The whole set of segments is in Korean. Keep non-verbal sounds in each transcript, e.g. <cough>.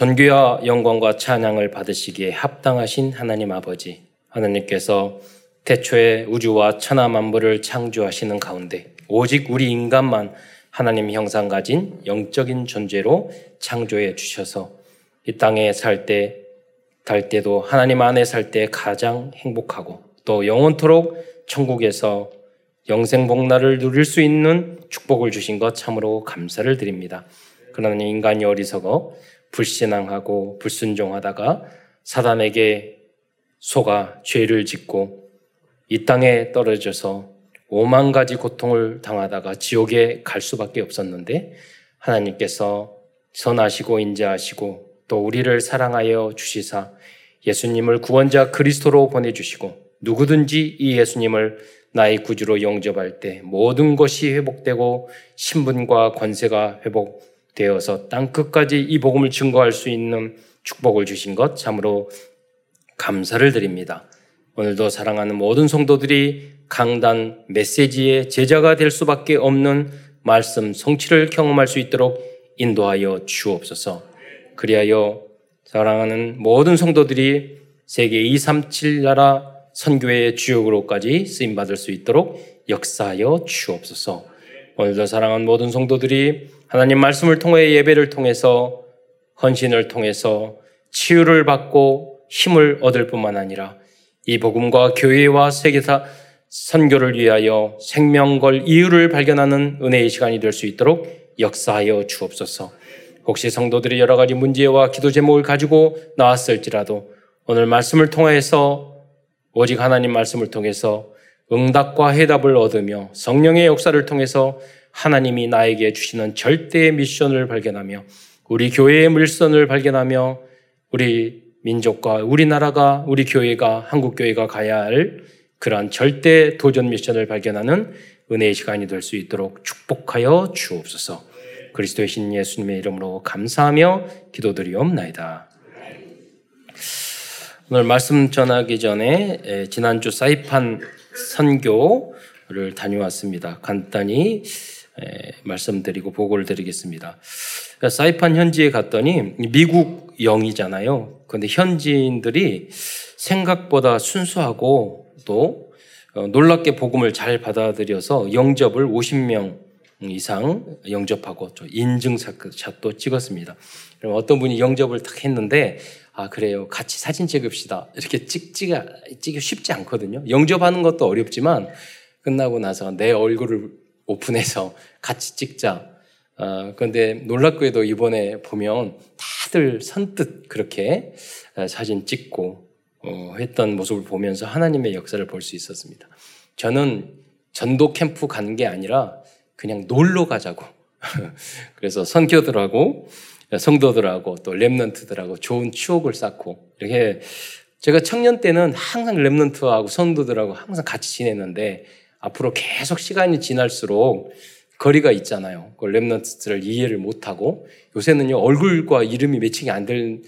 존귀와 영광과 찬양을 받으시기에 합당하신 하나님 아버지, 하나님께서 태초에 우주와 천하 만물을 창조하시는 가운데 오직 우리 인간만 하나님 형상 가진 영적인 존재로 창조해 주셔서 이 땅에 살 때, 달 때도 하나님 안에 살 때 가장 행복하고 또 영원토록 천국에서 영생 복날을 누릴 수 있는 축복을 주신 것 참으로 감사를 드립니다. 그러나 인간이 어리석어 불신앙하고 불순종하다가 사단에게 속아 죄를 짓고 이 땅에 떨어져서 오만 가지 고통을 당하다가 지옥에 갈 수밖에 없었는데 하나님께서 선하시고 인자하시고 또 우리를 사랑하여 주시사 예수님을 구원자 그리스도로 보내주시고 누구든지 이 예수님을 나의 구주로 영접할 때 모든 것이 회복되고 신분과 권세가 회복 되어서 땅 끝까지 이 복음을 증거할 수 있는 축복을 주신 것 참으로 감사를 드립니다. 오늘도 사랑하는 모든 성도들이 강단 메시지의 제자가 될 수밖에 없는 말씀 성취를 경험할 수 있도록 인도하여 주옵소서. 그리하여 사랑하는 모든 성도들이 세계 237 나라 선교의 주역으로까지 쓰임 받을 수 있도록 역사하여 주옵소서. 오늘도 사랑하는 모든 성도들이 하나님 말씀을 통해 예배를 통해서 헌신을 통해서 치유를 받고 힘을 얻을 뿐만 아니라 이 복음과 교회와 세계사 선교를 위하여 생명 걸 이유를 발견하는 은혜의 시간이 될 수 있도록 역사하여 주옵소서. 혹시 성도들이 여러 가지 문제와 기도 제목을 가지고 나왔을지라도 오늘 말씀을 통해서 오직 하나님 말씀을 통해서 응답과 해답을 얻으며 성령의 역사를 통해서 하나님이 나에게 주시는 절대의 미션을 발견하며 우리 교회의 물선을 발견하며 우리 민족과 우리나라가 우리 교회가 한국 교회가 가야 할 그러한 절대 도전 미션을 발견하는 은혜의 시간이 될 수 있도록 축복하여 주옵소서. 그리스도의 신 예수님의 이름으로 감사하며 기도드리옵나이다. 오늘 말씀 전하기 전에 지난주 사이판 선교를 다녀왔습니다. 간단히 말씀드리고 보고를 드리겠습니다. 사이판 현지에 갔더니 미국 영이잖아요. 그런데 현지인들이 생각보다 순수하고 또 어, 놀랍게 복음을 잘 받아들여서 영접을 50명 이상 영접하고 인증샷도 찍었습니다. 어떤 분이 영접을 딱 했는데 아 그래요 같이 사진 찍읍시다 이렇게 찍지가 찍기 쉽지 않거든요. 영접하는 것도 어렵지만 끝나고 나서 내 얼굴을 오픈해서 같이 찍자. 어, 그런데 놀랍게도 이번에 보면 다들 선뜻 그렇게 어, 사진 찍고 어, 했던 모습을 보면서 하나님의 역사를 볼 수 있었습니다. 저는 전도 캠프 가는 게 아니라 그냥 놀러 가자고. <laughs> 그래서 선교들하고 성도들하고 또 랩런트들하고 좋은 추억을 쌓고 이렇게 제가 청년 때는 항상 랩런트하고 성도들하고 항상 같이 지냈는데 앞으로 계속 시간이 지날수록 거리가 있잖아요. 그 랩런트들을 이해를 못하고 요새는요 얼굴과 이름이 매칭이 안, 될,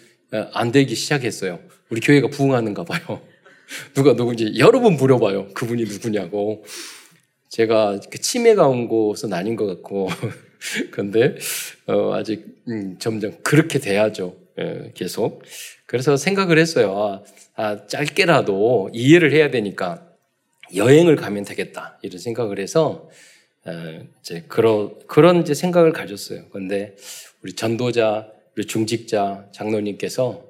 안 되기 시작했어요. 우리 교회가 부흥하는가 봐요. <laughs> 누가 누군지 여러 번 물어봐요. 그분이 누구냐고. 제가 그 치매가 온 곳은 아닌 것 같고, <laughs> <laughs> 그런데 어, 아직 음, 점점 그렇게 돼야죠. 예, 계속. 그래서 생각을 했어요. 아, 아, 짧게라도 이해를 해야 되니까 여행을 가면 되겠다 이런 생각을 해서 어, 이제 그런 그런 이제 생각을 가졌어요. 그런데 우리 전도자, 우리 중직자 장로님께서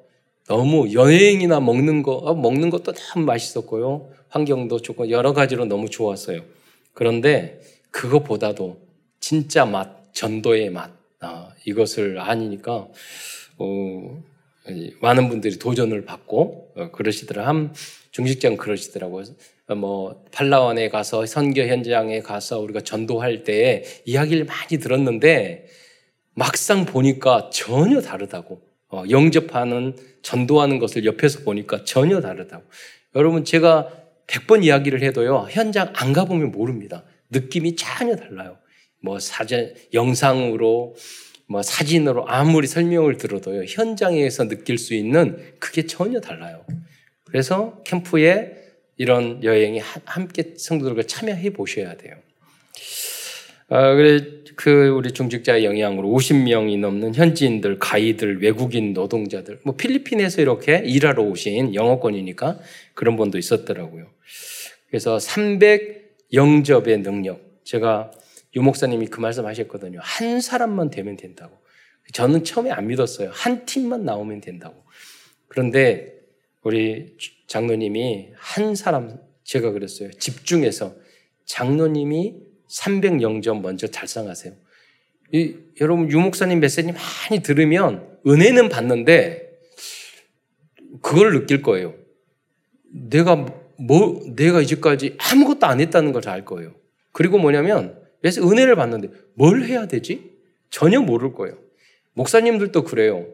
너무 여행이나 먹는 거, 아, 먹는 것도 참 맛있었고요. 환경도 좋고 여러 가지로 너무 좋았어요. 그런데 그것보다도 진짜 맛, 전도의 맛, 아, 이것을 아니니까, 어, 많은 분들이 도전을 받고 어, 그러시더라. 한 중식장 그러시더라고요. 뭐 팔라원에 가서 선교 현장에 가서 우리가 전도할 때 이야기를 많이 들었는데 막상 보니까 전혀 다르다고. 어, 영접하는 전도하는 것을 옆에서 보니까 전혀 다르다고. 여러분 제가 100번 이야기를 해도요. 현장 안 가보면 모릅니다. 느낌이 전혀 달라요. 뭐 사진 영상으로 뭐 사진으로 아무리 설명을 들어도요. 현장에서 느낄 수 있는 그게 전혀 달라요. 그래서 캠프에 이런 여행이 함께 성도들과 참여해 보셔야 돼요. 아, 그래, 그 우리 중직자의 영향으로 50명이 넘는 현지인들, 가이들, 외국인 노동자들, 뭐 필리핀에서 이렇게 일하러 오신 영어권이니까 그런 분도 있었더라고요. 그래서 300 영접의 능력. 제가 유 목사님이 그 말씀 하셨거든요. 한 사람만 되면 된다고. 저는 처음에 안 믿었어요. 한 팀만 나오면 된다고. 그런데 우리 장로님이 한 사람, 제가 그랬어요. 집중해서 장로님이 300 영접 먼저 달성하세요. 이, 여러분 유 목사님 메시지 많이 들으면 은혜는 받는데 그걸 느낄 거예요. 내가 뭐 내가 이제까지 아무것도 안 했다는 걸알 거예요. 그리고 뭐냐면 그래서 은혜를 받는데 뭘 해야 되지? 전혀 모를 거예요. 목사님들도 그래요.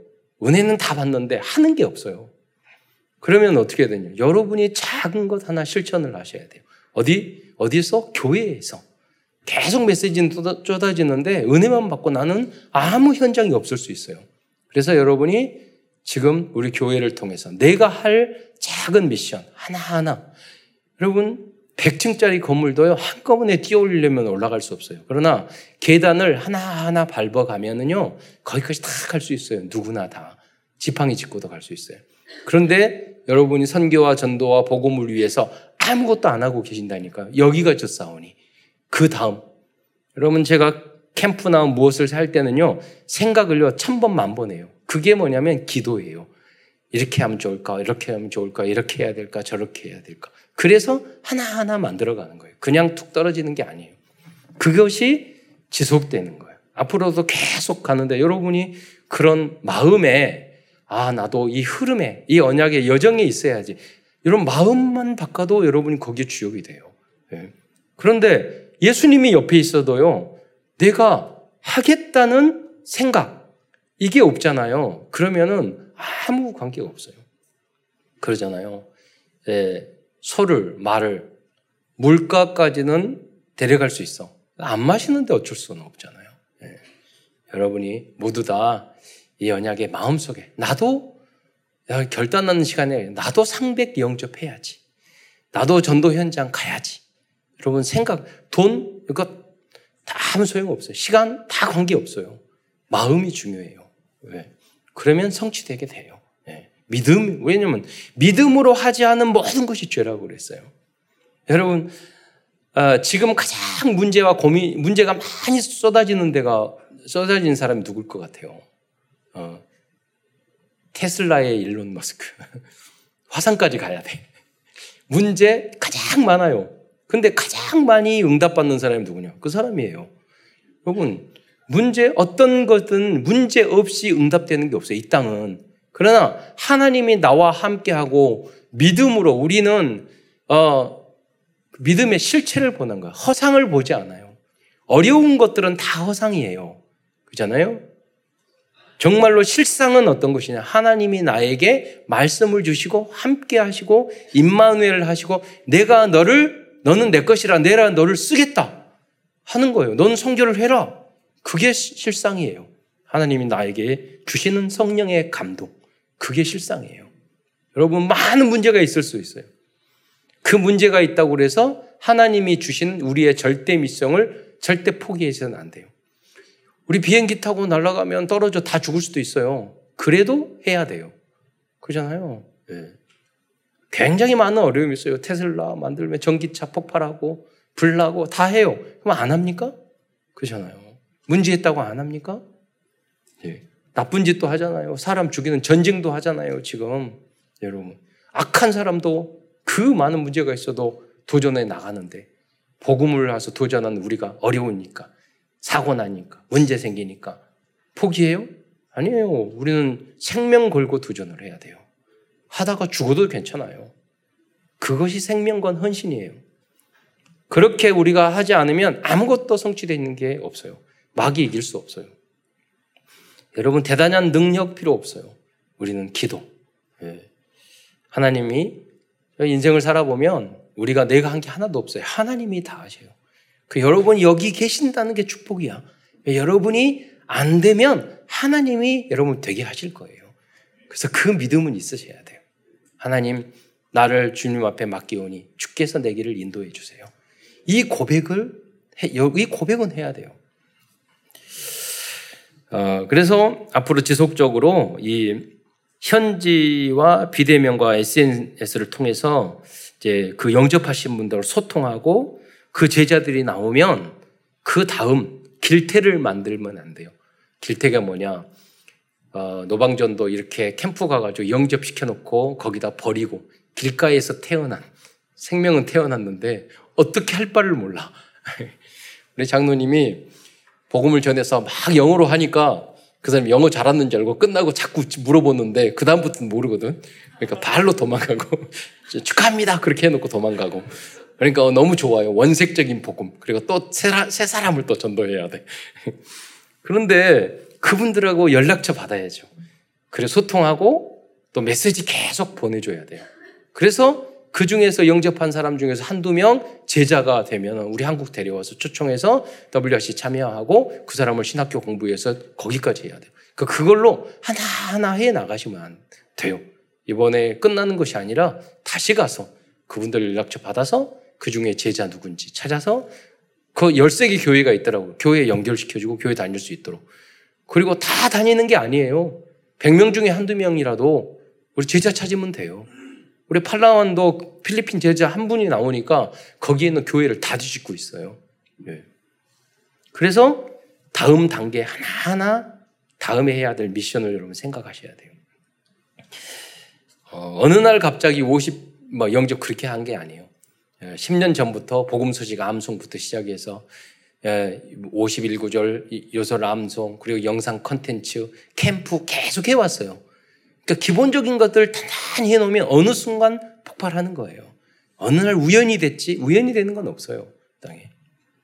은혜는 다 받는데 하는 게 없어요. 그러면 어떻게 되냐? 여러분이 작은 것 하나 실천을 하셔야 돼요. 어디? 어디서? 교회에서. 계속 메시지는 쏟아지는데 은혜만 받고 나는 아무 현장이 없을 수 있어요. 그래서 여러분이 지금 우리 교회를 통해서 내가 할 작은 미션 하나하나 여러분 100층짜리 건물도요 한꺼번에 뛰어올리려면 올라갈 수 없어요. 그러나 계단을 하나하나 밟아가면은요 거기까지 다 갈 수 있어요. 누구나 다 지팡이 짚고도 갈 수 있어요. 그런데 여러분이 선교와 전도와 복음을 위해서 아무것도 안 하고 계신다니까 여기가 저 싸우니 그 다음 여러분 제가 캠프나 무엇을 살 때는요 생각을요 천 번 만 번 해요. 그게 뭐냐면 기도예요. 이렇게 하면 좋을까? 이렇게 하면 좋을까? 이렇게 해야 될까? 저렇게 해야 될까? 그래서 하나하나 만들어가는 거예요. 그냥 툭 떨어지는 게 아니에요. 그것이 지속되는 거예요. 앞으로도 계속 가는데 여러분이 그런 마음에 아 나도 이 흐름에 이 언약의 여정에 있어야지. 이런 마음만 바꿔도 여러분이 거기에 주역이 돼요. 네. 그런데 예수님이 옆에 있어도요, 내가 하겠다는 생각, 이게 없잖아요. 그러면은 아무 관계가 없어요. 그러잖아요. 예, 소를, 말을, 물가까지는 데려갈 수 있어. 안 마시는데 어쩔 수는 없잖아요. 예. 여러분이 모두 다 이 언약의 마음속에 나도 결단하는 시간에 나도 상백 영접해야지. 나도 전도 현장 가야지. 여러분 생각, 돈 이거 다 아무 소용 없어요. 시간 다 관계 없어요. 마음이 중요해요. 왜? 그러면 성취되게 돼요. 네. 믿음 왜냐면 믿음으로 하지 않은 모든 것이 죄라고 그랬어요. 여러분 어, 지금 가장 문제와 고민 문제가 많이 쏟아지는 데가 쏟아지는 사람이 누굴 것 같아요? 어, 테슬라의 일론 머스크 <laughs> 화상까지 가야 돼. 문제 가장 많아요. 근데 가장 많이 응답받는 사람이 누구냐? 그 사람이에요. 여러분, 문제, 어떤 것든 문제 없이 응답되는 게 없어요. 이 땅은. 그러나 하나님이 나와 함께하고 믿음으로 우리는, 어, 믿음의 실체를 보는 거야. 허상을 보지 않아요. 어려운 것들은 다 허상이에요. 그잖아요? 정말로 실상은 어떤 것이냐? 하나님이 나에게 말씀을 주시고 함께 하시고 임마누엘을 하시고 내가 너를 너는 내 것이라 내라 너를 쓰겠다 하는 거예요. 너는 성결을 해라. 그게 실상이에요. 하나님이 나에게 주시는 성령의 감동. 그게 실상이에요. 여러분 많은 문제가 있을 수 있어요. 그 문제가 있다고 그래서 하나님이 주신 우리의 절대 미성을 절대 포기해서는 안 돼요. 우리 비행기 타고 날아가면 떨어져 다 죽을 수도 있어요. 그래도 해야 돼요. 그잖아요. 네. 굉장히 많은 어려움이 있어요. 테슬라 만들면 전기차 폭발하고 불나고 다 해요. 그럼 안 합니까? 그렇잖아요. 문제했다고 안 합니까? 예. 나쁜 짓도 하잖아요. 사람 죽이는 전쟁도 하잖아요. 지금 여러분 악한 사람도 그 많은 문제가 있어도 도전해 나가는데 복음을 해서 도전하는 우리가 어려우니까 사고 나니까 문제 생기니까 포기해요? 아니에요. 우리는 생명 걸고 도전을 해야 돼요. 하다가 죽어도 괜찮아요. 그것이 생명건 헌신이에요. 그렇게 우리가 하지 않으면 아무것도 성취되는 게 없어요. 마귀 이길 수 없어요. 여러분 대단한 능력 필요 없어요. 우리는 기도. 예. 하나님이 인생을 살아보면 우리가 내가 한 게 하나도 없어요. 하나님이 다 하셔요. 그 여러분이 여기 계신다는 게 축복이야. 여러분이 안 되면 하나님이 여러분 되게 하실 거예요. 그래서 그 믿음은 있으셔야 돼요. 하나님, 나를 주님 앞에 맡기오니 주께서 내 길을 인도해 주세요. 이 고백을, 이 고백은 해야 돼요. 어, 그래서 앞으로 지속적으로 이 현지와 비대면과 SNS를 통해서 이제 그 영접하신 분들을 소통하고 그 제자들이 나오면 그 다음 길태를 만들면 안 돼요. 길태가 뭐냐? 어, 노방전도 이렇게 캠프 가가지고 영접시켜 놓고 거기다 버리고 길가에서 태어난 생명은 태어났는데 어떻게 할 바를 몰라. <laughs> 우리 장로님이 복음을 전해서 막 영어로 하니까 그 사람이 영어 잘하는 줄 알고 끝나고 자꾸 물어보는데 그다음부터는 모르거든. 그러니까 발로 도망가고 <laughs> 축하합니다. 그렇게 해놓고 도망가고. 그러니까 너무 좋아요. 원색적인 복음. 그리고 또 새 사람을 또 전도해야 돼. <laughs> 그런데 그분들하고 연락처 받아야죠. 그래서 소통하고 또 메시지 계속 보내줘야 돼요. 그래서 그 중에서 영접한 사람 중에서 한두 명 제자가 되면 우리 한국 데려와서 초청해서 WRC 참여하고 그 사람을 신학교 공부해서 거기까지 해야 돼요. 그러니까 그걸로 하나하나 해 나가시면 돼요. 이번에 끝나는 것이 아니라 다시 가서 그분들 연락처 받아서 그 중에 제자 누군지 찾아서 그 13개 교회가 있더라고요. 교회 연결시켜주고 교회 다닐 수 있도록. 그리고 다 다니는 게 아니에요. 100명 중에 한두 명이라도 우리 제자 찾으면 돼요. 우리 팔라완도 필리핀 제자 한 분이 나오니까 거기에 있는 교회를 다 뒤집고 있어요. 네. 그래서 다음 단계 하나하나 다음에 해야 될 미션을 여러분 생각하셔야 돼요. 어, 느날 갑자기 50, 뭐 영접 그렇게 한 게 아니에요. 10년 예, 전부터 복음 소식 암송부터 시작해서 51구절 예, 요소 암송 그리고 영상 컨텐츠 캠프 계속 해왔어요. 그러니까 기본적인 것들 단단히 해놓으면 어느 순간 폭발하는 거예요. 어느 날 우연히 됐지 우연히 되는 건 없어요. 땅에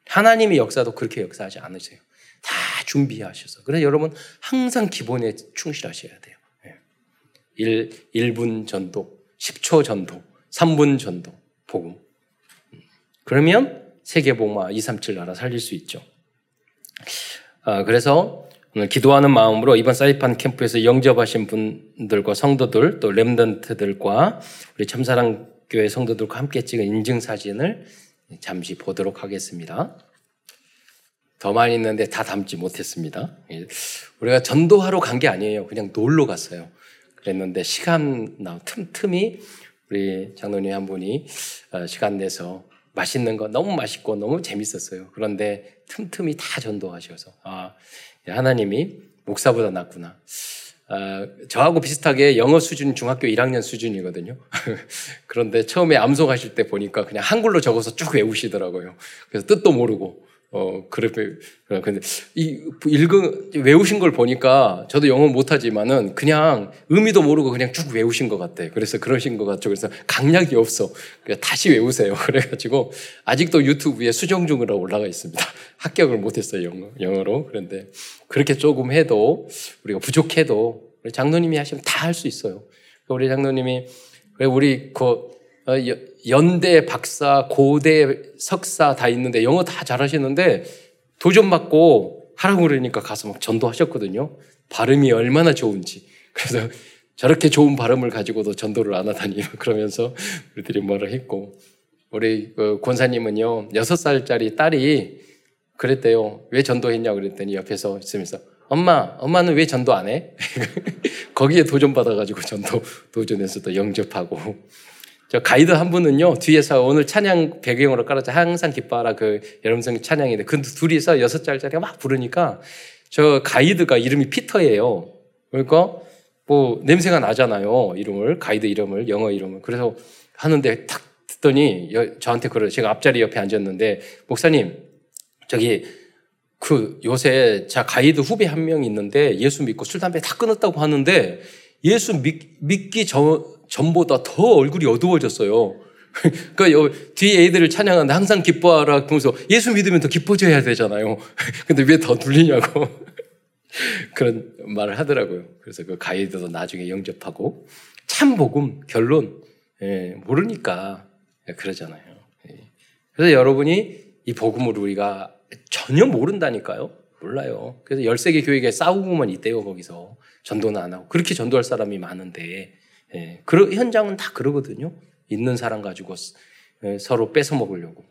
하나님의 역사도 그렇게 역사하지 않으세요. 다 준비하셔서 그래서 여러분 항상 기본에 충실하셔야 돼요. 1, 예. 1분 전도, 10초 전도, 3분 전도, 복음. 그러면 세계복마 237 나라 살릴 수 있죠. 아, 그래서 오늘 기도하는 마음으로 이번 사이판 캠프에서 영접하신 분들과 성도들 또 렘던트들과 우리 참사랑 교회 성도들과 함께 찍은 인증 사진을 잠시 보도록 하겠습니다. 더 많이 있는데 다 담지 못했습니다. 우리가 전도하러 간 게 아니에요. 그냥 놀러 갔어요. 그랬는데 시간 나 틈틈이 우리 장로님 한 분이 어, 시간 내서 맛있는 거 너무 맛있고 너무 재밌었어요. 그런데 틈틈이 다 전도하셔서 아 하나님이 목사보다 낫구나. 아, 저하고 비슷하게 영어 수준 중학교 1학년 수준이거든요. <laughs> 그런데 처음에 암송하실 때 보니까 그냥 한글로 적어서 쭉 외우시더라고요. 그래서 뜻도 모르고 어, 그래, 근데, 이, 읽은, 외우신 걸 보니까 저도 영어 못하지만은 그냥 의미도 모르고 그냥 쭉 외우신 것 같아. 그래서 그러신 것 같죠. 그래서 강약이 없어. 다시 외우세요. <laughs> 그래가지고 아직도 유튜브에 수정 중으로 올라가 있습니다. <laughs> 합격을 못했어요. 영어, 영어로. 그런데 그렇게 조금 해도 우리가 부족해도 우리 장로님이 하시면 다 할 수 있어요. 우리 장로님이 우리 그 어, 연대 박사, 고대 석사 다 있는데 영어 다 잘하시는데 도전 받고 하라고 그러니까 가서 막 전도하셨거든요. 발음이 얼마나 좋은지. 그래서 저렇게 좋은 발음을 가지고도 전도를 안 하다니 <laughs> 그러면서 우리들이 뭐를 했고 우리 그 권사님은요 여섯 살짜리 딸이 그랬대요. 왜 전도했냐 그랬더니 옆에서 있으면서 엄마, 엄마는 왜 전도 안 해? <laughs> 거기에 도전 받아가지고 전도 도전해서 또 영접하고 저 가이드 한 분은요, 뒤에서 오늘 찬양 배경으로 깔아서 항상 기뻐하라 그 여름성 찬양인데 그 둘이서 여섯 절짜리가 막 부르니까 저 가이드가 이름이 피터예요. 그러니까 뭐 냄새가 나잖아요. 이름을, 가이드 이름을, 영어 이름을. 그래서 하는데 탁 듣더니 저한테 그러 제가 앞자리 옆에 앉았는데 목사님, 저기 그 요새 자 가이드 후배 한 명 있는데 예수 믿고 술 담배 다 끊었다고 하는데 예수 믿, 믿기 전, 전보다 더 얼굴이 어두워졌어요. <laughs> 그러니까 뒤에 애들을 찬양하는데 항상 기뻐하라 그러면서 예수 믿으면 더 기뻐져야 되잖아요. <laughs> 근데 왜 더 눌리냐고 <laughs> 그런 말을 하더라고요. 그래서 그 가이드도 나중에 영접하고 참 복음 결론 예, 모르니까 그러잖아요. 예. 그래서 여러분이 이 복음을 우리가 전혀 모른다니까요. 몰라요. 그래서 13개 교회에 싸우고만 있대요, 거기서. 전도는 안 하고. 그렇게 전도할 사람이 많은데, 예, 그 현장은 다 그러거든요. 있는 사람 가지고 예, 서로 뺏어 먹으려고.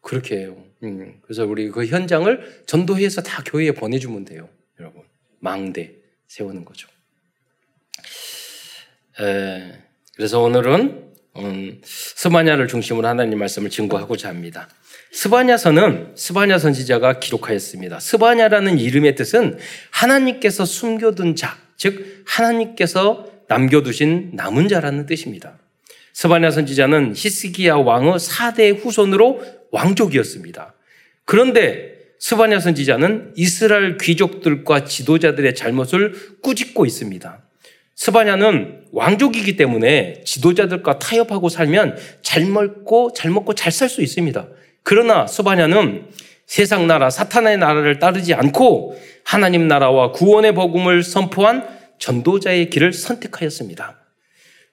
그렇게 해요. 음, 그래서 우리 그 현장을 전도해서 다 교회에 보내주면 돼요, 여러분. 망대 세우는 거죠. 에, 그래서 오늘은 음, 스바냐를 중심으로 하나님 말씀을 증거하고자 합니다. 스바냐서는 스바냐 선지자가 기록하였습니다. 스바냐라는 이름의 뜻은 하나님께서 숨겨둔 자, 즉 하나님께서 남겨두신 남은 자라는 뜻입니다. 스바냐 선지자는 히스기야 왕의 4대 후손으로 왕족이었습니다. 그런데 스바냐 선지자는 이스라엘 귀족들과 지도자들의 잘못을 꾸짖고 있습니다. 스바냐는 왕족이기 때문에 지도자들과 타협하고 살면 잘 먹고 잘 먹고 잘 살 수 있습니다. 그러나 스바냐는 세상 나라 사탄의 나라를 따르지 않고 하나님 나라와 구원의 복음을 선포한 전도자의 길을 선택하였습니다.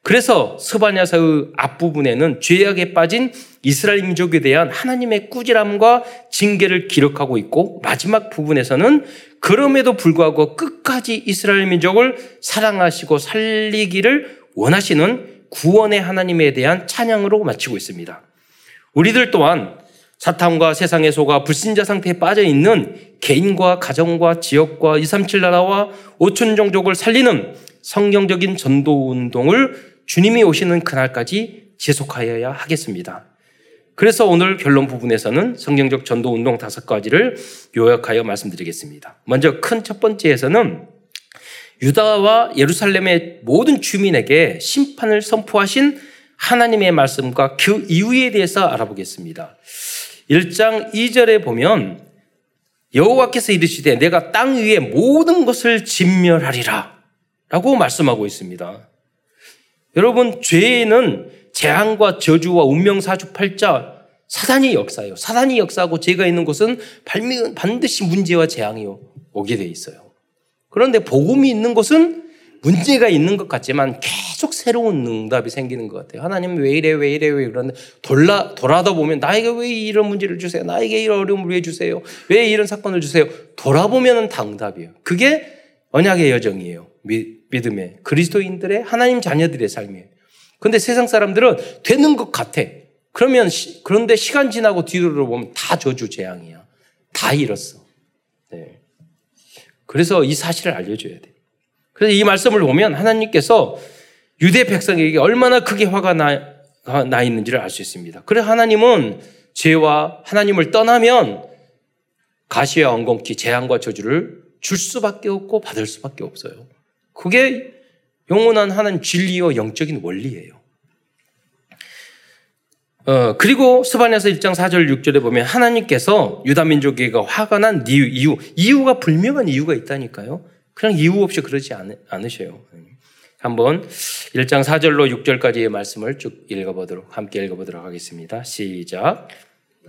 그래서 스바냐서의 앞부분에는 죄악에 빠진 이스라엘 민족에 대한 하나님의 꾸지람과 징계를 기록하고 있고 마지막 부분에서는 그럼에도 불구하고 끝까지 이스라엘 민족을 사랑하시고 살리기를 원하시는 구원의 하나님에 대한 찬양으로 마치고 있습니다. 우리들 또한 사탄과 세상의 소가 불신자 상태에 빠져 있는 개인과 가정과 지역과 237 나라와 5천 종족을 살리는 성경적인 전도 운동을 주님이 오시는 그날까지 지속하여야 하겠습니다. 그래서 오늘 결론 부분에서는 성경적 전도 운동 다섯 가지를 요약하여 말씀드리겠습니다. 먼저 큰 첫 번째에서는 유다와 예루살렘의 모든 주민에게 심판을 선포하신 하나님의 말씀과 그 이유에 대해서 알아보겠습니다. 1장 2절에 보면 여호와께서 이르시되 내가 땅 위에 모든 것을 진멸하리라 라고 말씀하고 있습니다. 여러분 죄는 재앙과 저주와 운명 사주팔자 사단이 역사예요. 사단이 역사하고 죄가 있는 곳은 반드시 문제와 재앙이 오게 돼 있어요. 그런데 복음이 있는 곳은 문제가 있는 것 같지만 계속 새로운 응답이 생기는 것 같아요. 하나님 왜 이래 왜 이래 왜 그런데 돌아 돌아다 보면 나에게 왜 이런 문제를 주세요? 나에게 이런 어려움을 왜 주세요? 왜 이런 사건을 주세요? 돌아보면은 당답이에요. 그게 언약의 여정이에요. 믿음의 그리스도인들의 하나님 자녀들의 삶이에요. 근데 세상 사람들은 되는 것 같아. 그러면 시, 그런데 시간 지나고 뒤로 보면 다 저주 재앙이야. 다 잃었어. 네. 그래서 이 사실을 알려줘야 돼. 그래서 이 말씀을 보면 하나님께서 유대 백성에게 얼마나 크게 화가 나, 나 있는지를 알 수 있습니다. 그래 하나님은 죄와 하나님을 떠나면 가시와 엉겅퀴 재앙과 저주를 줄 수밖에 없고 받을 수밖에 없어요. 그게 영원한 하나님 진리와 영적인 원리예요. 어, 그리고 스바냐서 1장 4절 6절에 보면 하나님께서 유다 민족에게 화가 난 이유, 이유가 불명한 이유가 있다니까요. 그냥 이유 없이 그러지 않, 않으셔요. 한번 1장 4절로 6절까지의 말씀을 쭉 읽어보도록, 함께 읽어보도록 하겠습니다. 시작.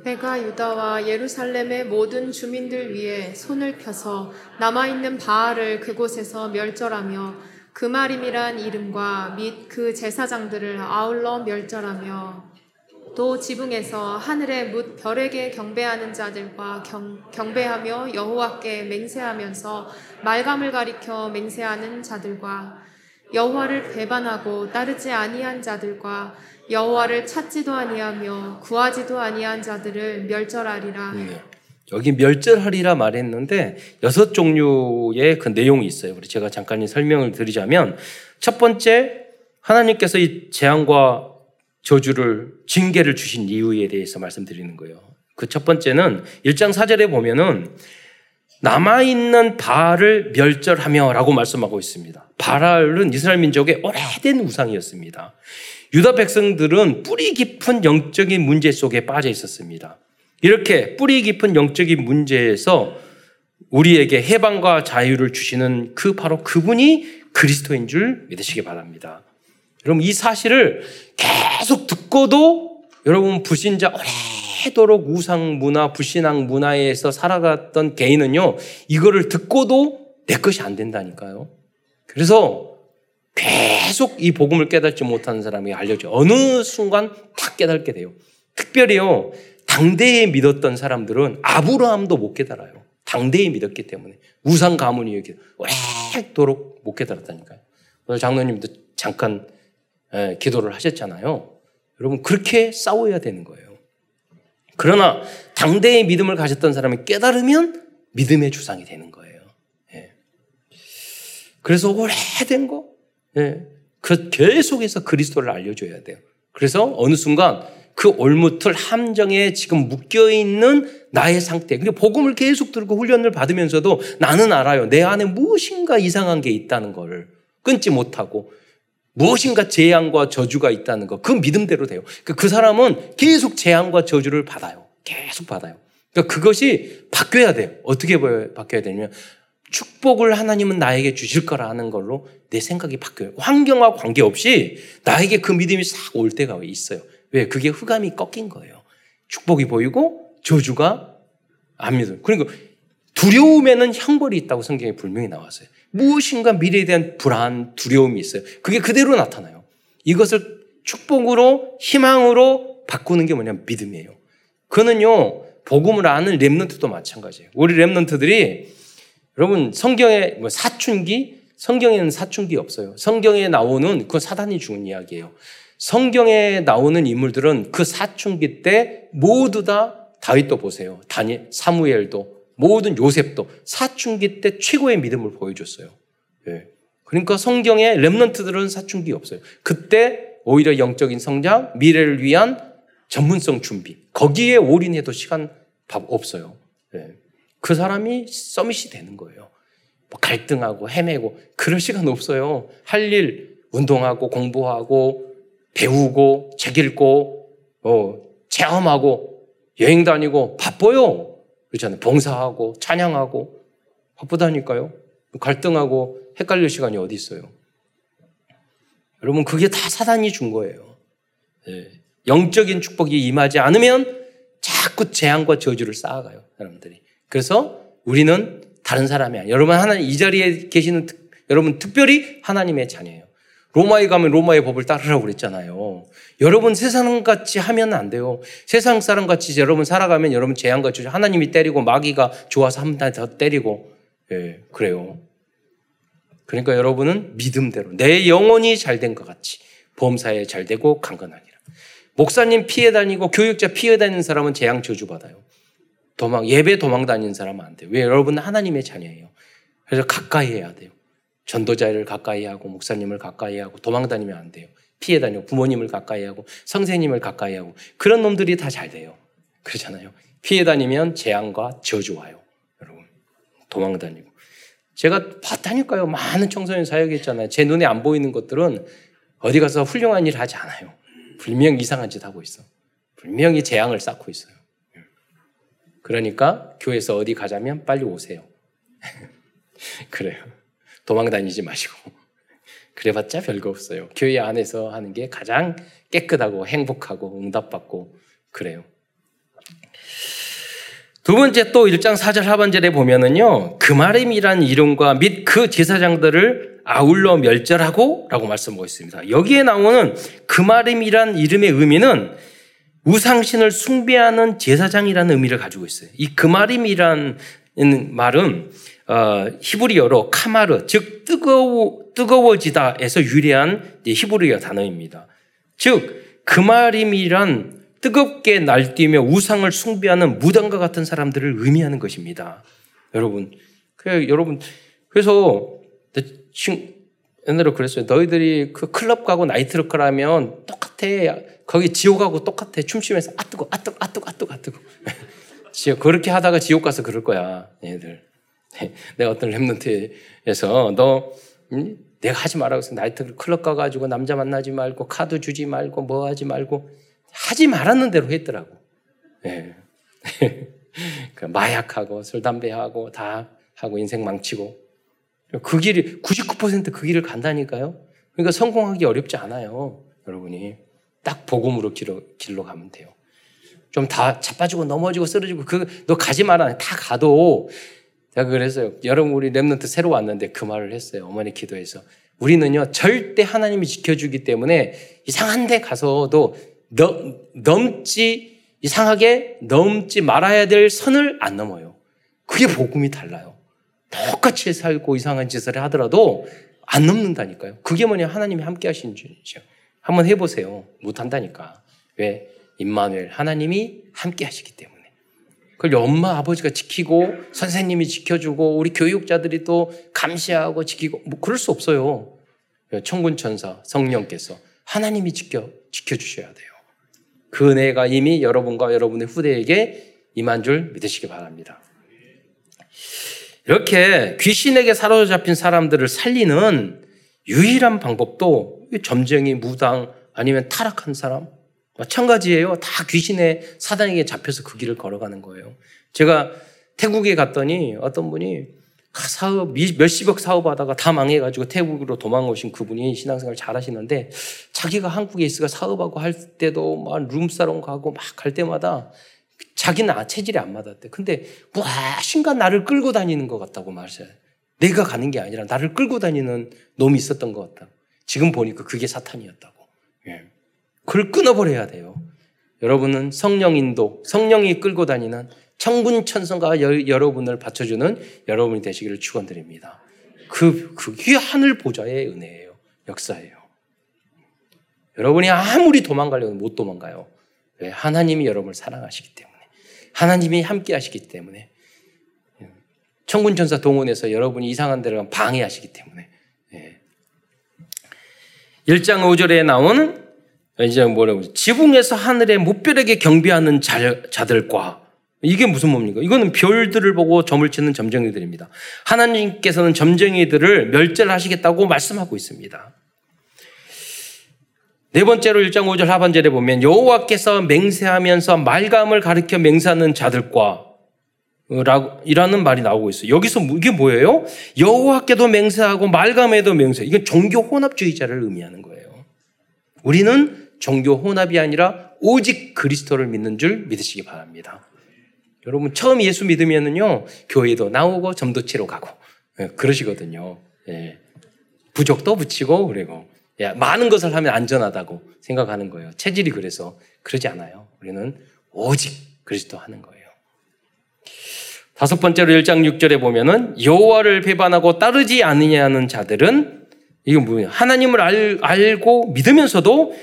내가 유다와 예루살렘의 모든 주민들 위에 손을 펴서 남아있는 바알을 그곳에서 멸절하며 그 말임이란 이름과 및 그 제사장들을 아울러 멸절하며 또 지붕에서 하늘에 묻 별에게 경배하는 자들과 경, 경배하며 여호와께 맹세하면서 말감을 가리켜 맹세하는 자들과 여호와를 배반하고 따르지 아니한 자들과 여호와를 찾지도 아니하며 구하지도 아니한 자들을 멸절하리라. 네. 여기 멸절하리라 말했는데 여섯 종류의 그 내용이 있어요. 우리 제가 잠깐 설명을 드리자면 첫 번째 하나님께서 이 재앙과 저주를 징계를 주신 이유에 대해서 말씀드리는 거예요. 그 첫 번째는 1장 4절에 보면은 남아 있는 바알을 멸절하며라고 말씀하고 있습니다. 바알은 이스라엘 민족의 오래된 우상이었습니다. 유다 백성들은 뿌리 깊은 영적인 문제 속에 빠져 있었습니다. 이렇게 뿌리 깊은 영적인 문제에서 우리에게 해방과 자유를 주시는 그 바로 그분이 그리스도인 줄 믿으시기 바랍니다. 여러분 이 사실을 계속 듣고도 여러분 불신자 오래도록 우상 문화, 불신앙 문화에서 살아갔던 개인은요 이거를 듣고도 내 것이 안 된다니까요. 그래서 계속 이 복음을 깨닫지 못하는 사람이 알려져 어느 순간 다 깨닫게 돼요. 특별히요 당대에 믿었던 사람들은 아브라함도 못 깨달아요. 당대에 믿었기 때문에 우상 가문이 이렇게 오래도록 못 깨달았다니까요. 오늘 장로님도 잠깐 예, 기도를 하셨잖아요. 여러분 그렇게 싸워야 되는 거예요. 그러나 당대의 믿음을 가졌던 사람이 깨달으면 믿음의 주상이 되는 거예요. 예. 그래서 오래된 거, 예. 그 계속해서 그리스도를 알려줘야 돼요. 그래서 어느 순간 그 올무틀 함정에 지금 묶여 있는 나의 상태. 근데 복음을 계속 들고 훈련을 받으면서도 나는 알아요. 내 안에 무엇인가 이상한 게 있다는 걸 끊지 못하고 무엇인가 재앙과 저주가 있다는 거. 그 믿음대로 돼요. 그러니까 그 사람은 계속 재앙과 저주를 받아요. 계속 받아요. 그러니까 그것이 바뀌어야 돼요. 어떻게 바뀌어야 되냐면 축복을 하나님은 나에게 주실 거라는 걸로 내 생각이 바뀌어요. 환경과 관계없이 나에게 그 믿음이 싹 올 때가 있어요. 왜? 그게 흑암이 꺾인 거예요. 축복이 보이고 저주가 안 믿어요. 그러니까 두려움에는 형벌이 있다고 성경에 분명히 나왔어요. 무엇인가 미래에 대한 불안, 두려움이 있어요. 그게 그대로 나타나요. 이것을 축복으로, 희망으로 바꾸는 게 뭐냐면 믿음이에요. 그는요, 복음을 아는 랩런트도 마찬가지예요. 우리 랩런트들이 여러분 성경에 뭐 사춘기, 성경에는 사춘기 없어요. 성경에 나오는 그 사단이 죽은 이야기예요. 성경에 나오는 인물들은 그 사춘기 때 모두 다 다윗도 보세요. 다니 사무엘도 모든 요셉도 사춘기 때 최고의 믿음을 보여줬어요. 예. 그러니까 성경에 렘넌트들은 사춘기 없어요. 그때 오히려 영적인 성장, 미래를 위한 전문성 준비. 거기에 올인해도 시간 밥 없어요. 예. 그 사람이 서밋이 되는 거예요. 뭐 갈등하고 헤매고 그럴 시간 없어요. 할 일 운동하고 공부하고 배우고 책 읽고 어, 체험하고 여행 다니고 바빠요. 그렇잖아요. 봉사하고 찬양하고 바쁘다니까요. 갈등하고 헷갈릴 시간이 어디 있어요. 여러분 그게 다 사단이 준 거예요. 네. 영적인 축복이 임하지 않으면 자꾸 재앙과 저주를 쌓아가요. 사람들이. 그래서 우리는 다른 사람이 아니에요. 여러분 하나님 이 자리에 계시는 여러분 특별히 하나님의 자녀예요. 로마에 가면 로마의 법을 따르라고 그랬잖아요. 여러분 세상 같이 하면 안 돼요. 세상 사람 같이 여러분 살아가면 여러분 재앙과 주 하나님이 때리고 마귀가 좋아서 한 번 더 때리고 예, 그래요. 그러니까 여러분은 믿음대로 내 영혼이 잘 된 것 같이 보험사에 잘 되고 강건하기라. 목사님 피해 다니고 교육자 피해 다니는 사람은 재앙 저주 받아요. 도망 예배 도망 다니는 사람은 안 돼요. 왜 여러분은 하나님의 자녀예요. 그래서 가까이 해야 돼요. 전도자를 가까이 하고 목사님을 가까이 하고 도망 다니면 안 돼요. 피해 다니고 부모님을 가까이 하고 선생님을 가까이 하고 그런 놈들이 다 잘 돼요. 그렇잖아요. 피해 다니면 재앙과 저주 와요. 여러분. 도망 다니고. 제가 봤다니까요. 많은 청소년 사역했잖아요. 제 눈에 안 보이는 것들은 어디 가서 훌륭한 일 하지 않아요. 분명 이상한 짓 하고 있어. 분명히 재앙을 쌓고 있어요. 그러니까 교회에서 어디 가자면 빨리 오세요. <laughs> 그래요. 도망 다니지 마시고. <laughs> 그래봤자 별거 없어요. 교회 안에서 하는 게 가장 깨끗하고 행복하고 응답받고 그래요. 두 번째 또 1장 4절 하반절에 보면은요, 그마림이란 이름과 및 그 제사장들을 아울러 멸절하고 라고 말씀하고 있습니다. 여기에 나오는 그마림이란 이름의 의미는 우상신을 숭배하는 제사장이라는 의미를 가지고 있어요. 이 그마림이란 말은 어, 히브리어로 카마르, 즉 뜨거워, 뜨거워지다에서 유래한 히브리어 단어입니다. 즉, 그 말임이란 뜨겁게 날뛰며 우상을 숭배하는 무당과 같은 사람들을 의미하는 것입니다. 여러분, 그 여러분, 그래서 옛날에 그랬어요. 너희들이 그 클럽 가고 나이트클럽 가면 똑같아. 거기 지옥하고 똑같아. 춤추면서 아 뜨거, 아 뜨거, 아 뜨거, 아 뜨거, <laughs> 아 뜨거. 그렇게 하다가 지옥 가서 그럴 거야, 얘들. 내가 어떤 랩런트에서 너 음? 내가 하지 말라고 해서 나이트 클럽 가가지고 남자 만나지 말고 카드 주지 말고 뭐 하지 말고 하지 말았는 대로 했더라고. 네. <laughs> 그 마약하고 술 담배하고 다 하고 인생 망치고 그 길이 99%그 길을 간다니까요. 그러니까 성공하기 어렵지 않아요, 여러분이 딱 복음으로 길로, 길로 가면 돼요. 좀 다 자빠지고 넘어지고 쓰러지고 그 너 가지 마라 다 가도 제가 그랬어요. 여러분 우리 랩런트 새로 왔는데 그 말을 했어요. 어머니 기도해서. 우리는요 절대 하나님이 지켜주기 때문에 이상한 데 가서도 넘, 넘지 이상하게 넘지 말아야 될 선을 안 넘어요. 그게 복음이 달라요. 똑같이 살고 이상한 짓을 하더라도 안 넘는다니까요. 그게 뭐냐 하나님이 함께 하신 줄이죠. 한번 해보세요. 못한다니까. 왜? 임마누엘 하나님이 함께 하시기 때문에. 그걸 엄마 아버지가 지키고 선생님이 지켜주고 우리 교육자들이 또 감시하고 지키고 뭐 그럴 수 없어요. 천군 천사 성령께서 하나님이 지켜 지켜 주셔야 돼요. 그 은혜가 이미 여러분과 여러분의 후대에게 임한 줄 믿으시기 바랍니다. 이렇게 귀신에게 사로잡힌 사람들을 살리는 유일한 방법도 점쟁이, 무당, 아니면 타락한 사람, 마찬가지예요. 다 귀신의 사단에게 잡혀서 그 길을 걸어가는 거예요. 제가 태국에 갔더니 어떤 분이 사업, 몇십억 사업하다가 다 망해가지고 태국으로 도망오신 그분이 신앙생활 잘 하시는데 자기가 한국에 있어가 사업하고 할 때도 막 룸사롱 가고 막 갈 때마다 자기는 아, 체질이 안 맞았대. 근데 무엇인가 나를 끌고 다니는 것 같다고 말했어요. 내가 가는 게 아니라 나를 끌고 다니는 놈이 있었던 것 같다. 지금 보니까 그게 사탄이었다고. 예. 그걸 끊어버려야 돼요. 여러분은 성령 인도, 성령이 끌고 다니는 천군 천성가 여러분을 받쳐주는 여러분이 되시기를 축원드립니다. 그 그게 하늘 보좌의 은혜예요. 역사예요. 여러분이 아무리 도망가려도 못 도망가요. 왜? 하나님이 여러분을 사랑하시기 때문에. 하나님이 함께 하시기 때문에. 천군 천사 동원해서 여러분이 이상한 데를 방해하시기 때문에. 예. 1장 5절에 나온 이제 뭐라고 지붕에서 하늘의 무별에게 경비하는 자 들과 이게 무슨 뭡니까? 이거는 별들을 보고 점을 치는 점쟁이들입니다. 하나님께서는 점쟁이들을 멸절 하시겠다고 말씀하고 있습니다. 네 번째로 1장 5절 하반절에 보면 여호와께서 맹세하면서 말감을 가르켜 맹세하는 자들과 이라는 말이 나오고 있어요. 여기서 뭐, 이게 뭐예요? 여호와께도 맹세하고 말감에도 맹세. 이건 종교 혼합주의자를 의미하는 거예요. 우리는 종교 혼합이 아니라 오직 그리스도를 믿는 줄 믿으시기 바랍니다. 여러분 처음 예수 믿으면은요 교회도 나오고 점도 치러 가고 예, 그러시거든요. 예. 부족도 붙이고 그리고 예, 많은 것을 하면 안전하다고 생각하는 거예요. 체질이 그래서 그러지 않아요. 우리는 오직 그리스도 하는 거예요. 다섯 번째로 1장 6절에 보면은 여호와를 배반하고 따르지 않느냐는 자들은 이건 뭐예요? 하나님을 알, 알고 믿으면서도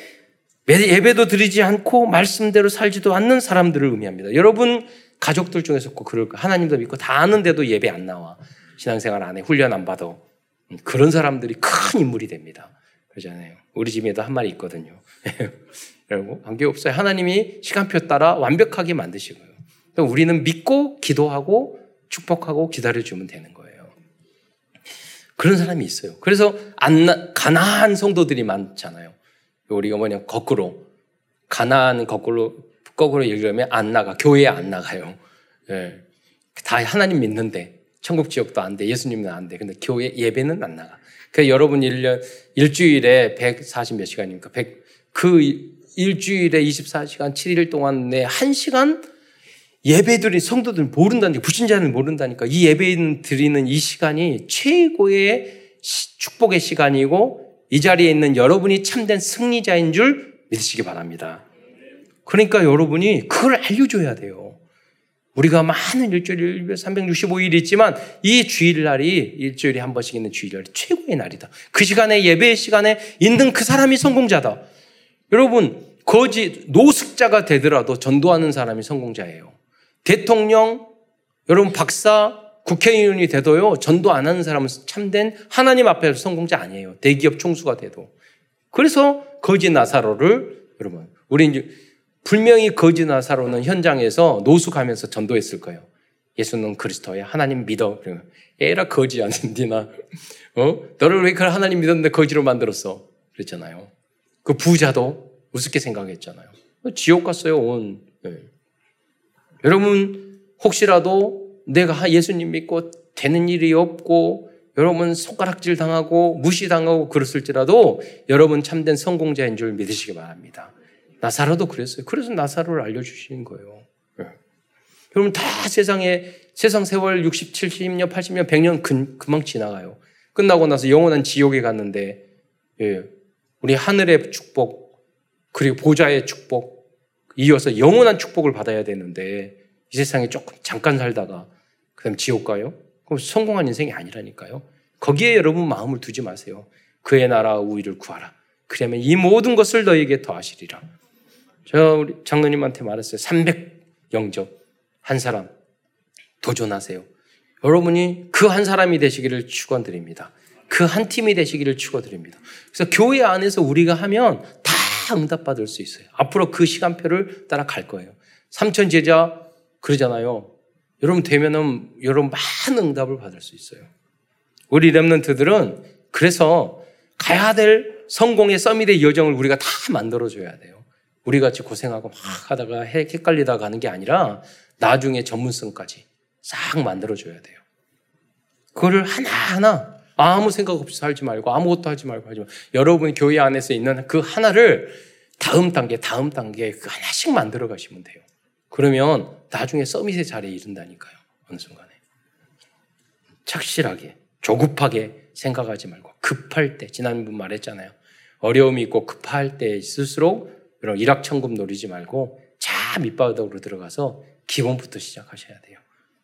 예배도 드리지 않고 말씀대로 살지도 않는 사람들을 의미합니다. 여러분 가족들 중에서 꼭 그럴 거 하나님도 믿고 다 아는데도 예배 안 나와. 신앙생활 안 해. 훈련 안 받아. 음, 그런 사람들이 큰 인물이 됩니다. 그러잖아요. 우리 집에도 한 마리 있거든요. <laughs> 여러분, 관계 없어요. 하나님이 시간표 따라 완벽하게 만드시고요. 우리는 믿고 기도하고 축복하고 기다려주면 되는 거예요. 그런 사람이 있어요. 그래서 안, 가난한 성도들이 많잖아요. 우리가 뭐냐, 거꾸로. 가난한 거꾸로 거꾸로 얘기하면 안 나가. 교회에 안 나가요. 예. 다 하나님 믿는데 천국 지역도 안 돼. 예수님은 안 돼. 근데 교회 예배는 안 나가. 그 여러분 1년 일주일에 140 몇 시간입니까? 100, 그 일주일에 24시간 7일 동안 내 1시간 예배들이 성도들 모른다니까 불신자는 모른다니까 이 예배 드리는 이 시간이 최고의 축복의 시간이고 이 자리에 있는 여러분이 참된 승리자인 줄 믿으시기 바랍니다. 그러니까 여러분이 그걸 알려줘야 돼요. 우리가 많은 일주일 365일이 있지만 이 주일날이 일주일에 한 번씩 있는 주일날이 최고의 날이다. 그 시간에 예배 시간에 있는 그 사람이 성공자다. 여러분 거지 노숙자가 되더라도 전도하는 사람이 성공자예요. 대통령, 여러분 박사, 국회의원이 돼도요 전도 안 하는 사람은 참된 하나님 앞에서 성공자 아니에요. 대기업 총수가 돼도. 그래서 거지 나사로를 여러분 우리 이제 분명히 거지 나사로는 현장에서 노숙하면서 전도했을 거예요. 예수는 그리스도야. 하나님 믿어. 에라 거지 아닌디나. 어? 너를 왜 그걸 하나님 믿었는데 거지로 만들었어? 그랬잖아요. 그 부자도 우습게 생각했잖아요. 지옥 갔어요, 온. 네. 여러분, 혹시라도 내가 예수님 믿고 되는 일이 없고, 여러분 손가락질 당하고 무시당하고 그랬을지라도 여러분 참된 성공자인 줄 믿으시기 바랍니다. 나사로도 그랬어요. 그래서 나사로를 알려주시는 거예요. 네. 여러분 다 세상에 세상 세월 60, 70년, 80년, 100년 금, 금방 지나가요. 끝나고 나서 영원한 지옥에 갔는데 예, 우리 하늘의 축복 그리고 보좌의 축복 이어서 영원한 축복을 받아야 되는데 이 세상에 조금 잠깐 살다가 그다음 지옥 가요? 그럼 성공한 인생이 아니라니까요. 거기에 여러분 마음을 두지 마세요. 그의 나라 우위를 구하라. 그러면 이 모든 것을 너에게 더하시리라. 저 우리 장로님한테 말했어요. 300 영접. 한 사람 도전하세요. 여러분이 그 한 사람이 되시기를 축원드립니다. 그 한 팀이 되시기를 축원드립니다. 그래서 교회 안에서 우리가 하면 다 응답받을 수 있어요. 앞으로 그 시간표를 따라 갈 거예요. 삼천 제자 그러잖아요. 여러분 되면은 여러분 많은 응답을 받을 수 있어요. 우리 렘넌트들은 그래서 가야 될 성공의 서밋의 여정을 우리가 다 만들어줘야 돼요. 우리 같이 고생하고 막 하다가 헷갈리다 가는 게 아니라 나중에 전문성까지 싹 만들어줘야 돼요. 그거를 하나하나 아무 생각 없이 살지 말고 아무것도 하지 말고 하지 말고 여러분 교회 안에서 있는 그 하나를 다음 단계, 다음 단계 그 하나씩 만들어 가시면 돼요. 그러면 나중에 서밋의 자리에 이른다니까요. 어느 순간에. 착실하게, 조급하게 생각하지 말고 급할 때, 지난번 말했잖아요. 어려움이 있고 급할 때 있을수록 이런 일확천금 노리지 말고 자 밑바닥으로 들어가서 기본부터 시작하셔야 돼요.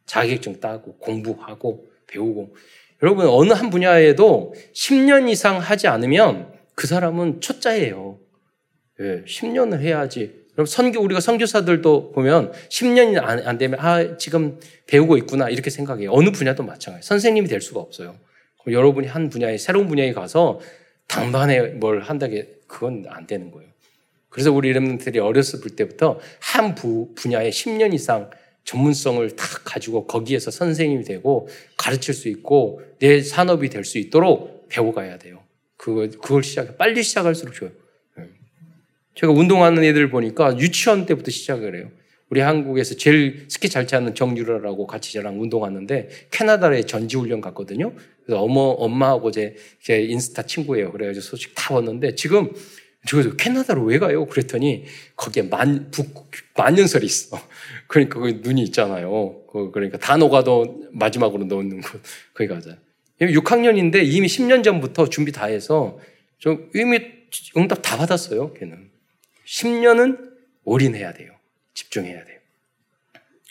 자격증 따고 공부하고 배우고 여러분 어느 한 분야에도 10년 이상 하지 않으면 그 사람은 초짜예요. 예, 10년을 해야지. 여러분 선교 우리가 선교사들도 보면 10년이 안, 안 되면 아 지금 배우고 있구나 이렇게 생각해요. 어느 분야도 마찬가지. 선생님이 될 수가 없어요. 여러분이 한 분야에 새로운 분야에 가서 당반에 뭘 한다게 그건 안 되는 거예요. 그래서 우리 이름들이 어렸을 때부터 한 부, 분야에 10년 이상 전문성을 다 가지고 거기에서 선생님이 되고 가르칠 수 있고 내 산업이 될 수 있도록 배워가야 돼요. 그걸, 그걸 시작해. 빨리 시작할수록 좋아요. 예. 제가 운동하는 애들 보니까 유치원 때부터 시작을 해요. 우리 한국에서 제일 스키 잘 차는 정유라라고 같이 저랑 운동하는데 캐나다에 전지훈련 갔거든요. 그래서 어머, 엄마하고 제, 제 인스타 친구예요. 그래가지고 소식 다 봤는데 지금 저 캐나다로 왜 가요? 그랬더니 거기에 만, 북, 만년설이 있어. <laughs> 그러니까 거기 눈이 있잖아요. 그러니까 다 녹아도 마지막으로 넣는 곳. 거기 가자. 6학년인데 이미 10년 전부터 준비 다 해서 좀 이미 응답 다 받았어요. 걔는. 10년은 올인해야 돼요. 집중해야 돼요.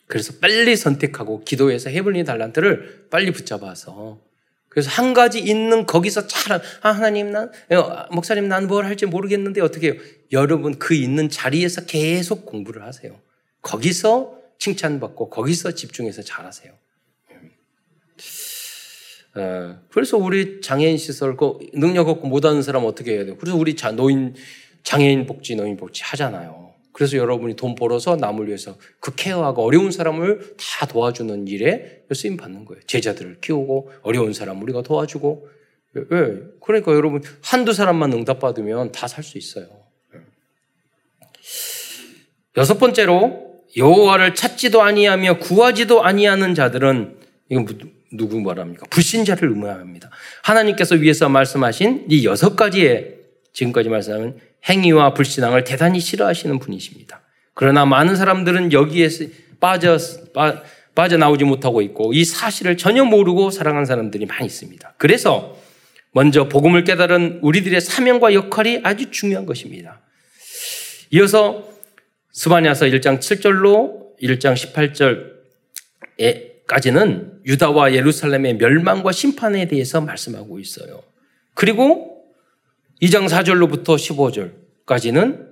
그래서 빨리 선택하고 기도해서 해블린 달란트를 빨리 붙잡아서 그래서 한 가지 있는 거기서 잘, 아, 하나님, 난, 어, 목사님, 난 뭘 할지 모르겠는데 어떻게 해요? 여러분 그 있는 자리에서 계속 공부를 하세요. 거기서 칭찬받고 거기서 집중해서 잘하세요. 어, 그래서 우리 장애인 시설, 그 능력 없고 못하는 사람 어떻게 해야 돼요? 그래서 우리 자, 노인, 장애인 복지, 노인 복지 하잖아요. 그래서 여러분이 돈 벌어서 남을 위해서 그 케어하고 어려운 사람을 다 도와주는 일에 쓰임 받는 거예요. 제자들을 키우고 어려운 사람 우리가 도와주고. 왜? 그러니까 여러분 한두 사람만 응답받으면 다 살 수 있어요. 여섯 번째로 여호와를 찾지도 아니하며 구하지도 아니하는 자들은 이건 누구 말합니까? 불신자를 의미합니다. 하나님께서 위에서 말씀하신 이 여섯 가지의 지금까지 말씀하는 행위와 불신앙을 대단히 싫어하시는 분이십니다. 그러나 많은 사람들은 여기에서 빠져, 빠, 빠져나오지 못하고 있고 이 사실을 전혀 모르고 살아가는 사람들이 많이 있습니다. 그래서 먼저 복음을 깨달은 우리들의 사명과 역할이 아주 중요한 것입니다. 이어서 스바냐서 1장 7절로 1장 18절까지는 유다와 예루살렘의 멸망과 심판에 대해서 말씀하고 있어요. 그리고 2장 4절로부터 15절까지는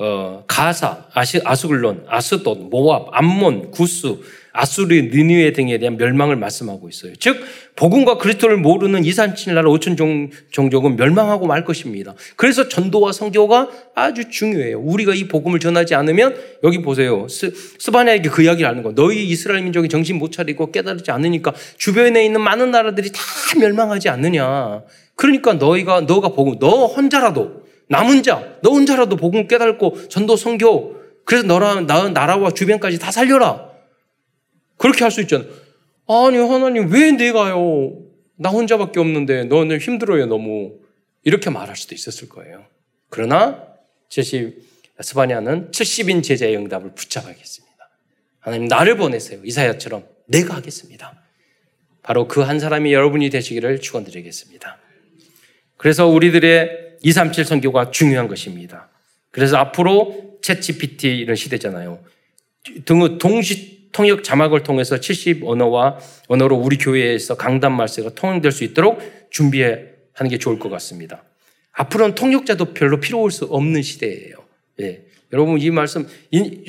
어, 가사, 아시, 아수글론, 아스돈, 모압, 암몬, 구스, 아수리, 니누에 등에 대한 멸망을 말씀하고 있어요. 즉 복음과 그리스도를 모르는 이산칠 나라 오천 종, 종족은 멸망하고 말 것입니다. 그래서 전도와 성교가 아주 중요해요. 우리가 이 복음을 전하지 않으면 여기 보세요. 스, 스바냐에게 그 이야기를 하는 거. 너희 이스라엘 민족이 정신 못 차리고 깨달지 않으니까 주변에 있는 많은 나라들이 다 멸망하지 않느냐. 그러니까 너희가 너가 복음 너 혼자라도 남은 자, 너 혼자라도 복음 깨닫고 전도 성교 그래서 너라 나 나라와 주변까지 다 살려라. 그렇게 할 수 있잖아. 아니 하나님 왜 내가요? 나 혼자밖에 없는데 너는 힘들어요 너무 이렇게 말할 수도 있었을 거예요. 그러나 70 스바냐는 70인 제자의 응답을 붙잡아야겠습니다. 하나님 나를 보내세요. 이사야처럼 내가 하겠습니다. 바로 그 한 사람이 여러분이 되시기를 축원드리겠습니다. 그래서 우리들의 237 선교가 중요한 것입니다. 그래서 앞으로 챗 GPT 이런 시대잖아요. 등 동시 통역 자막을 통해서 70 언어와 언어로 우리 교회에서 강단 말세가 통용될 수 있도록 준비하는 게 좋을 것 같습니다. 앞으로는 통역자도 별로 필요 올 수 없는 시대예요. 예. 여러분 이 말씀 인,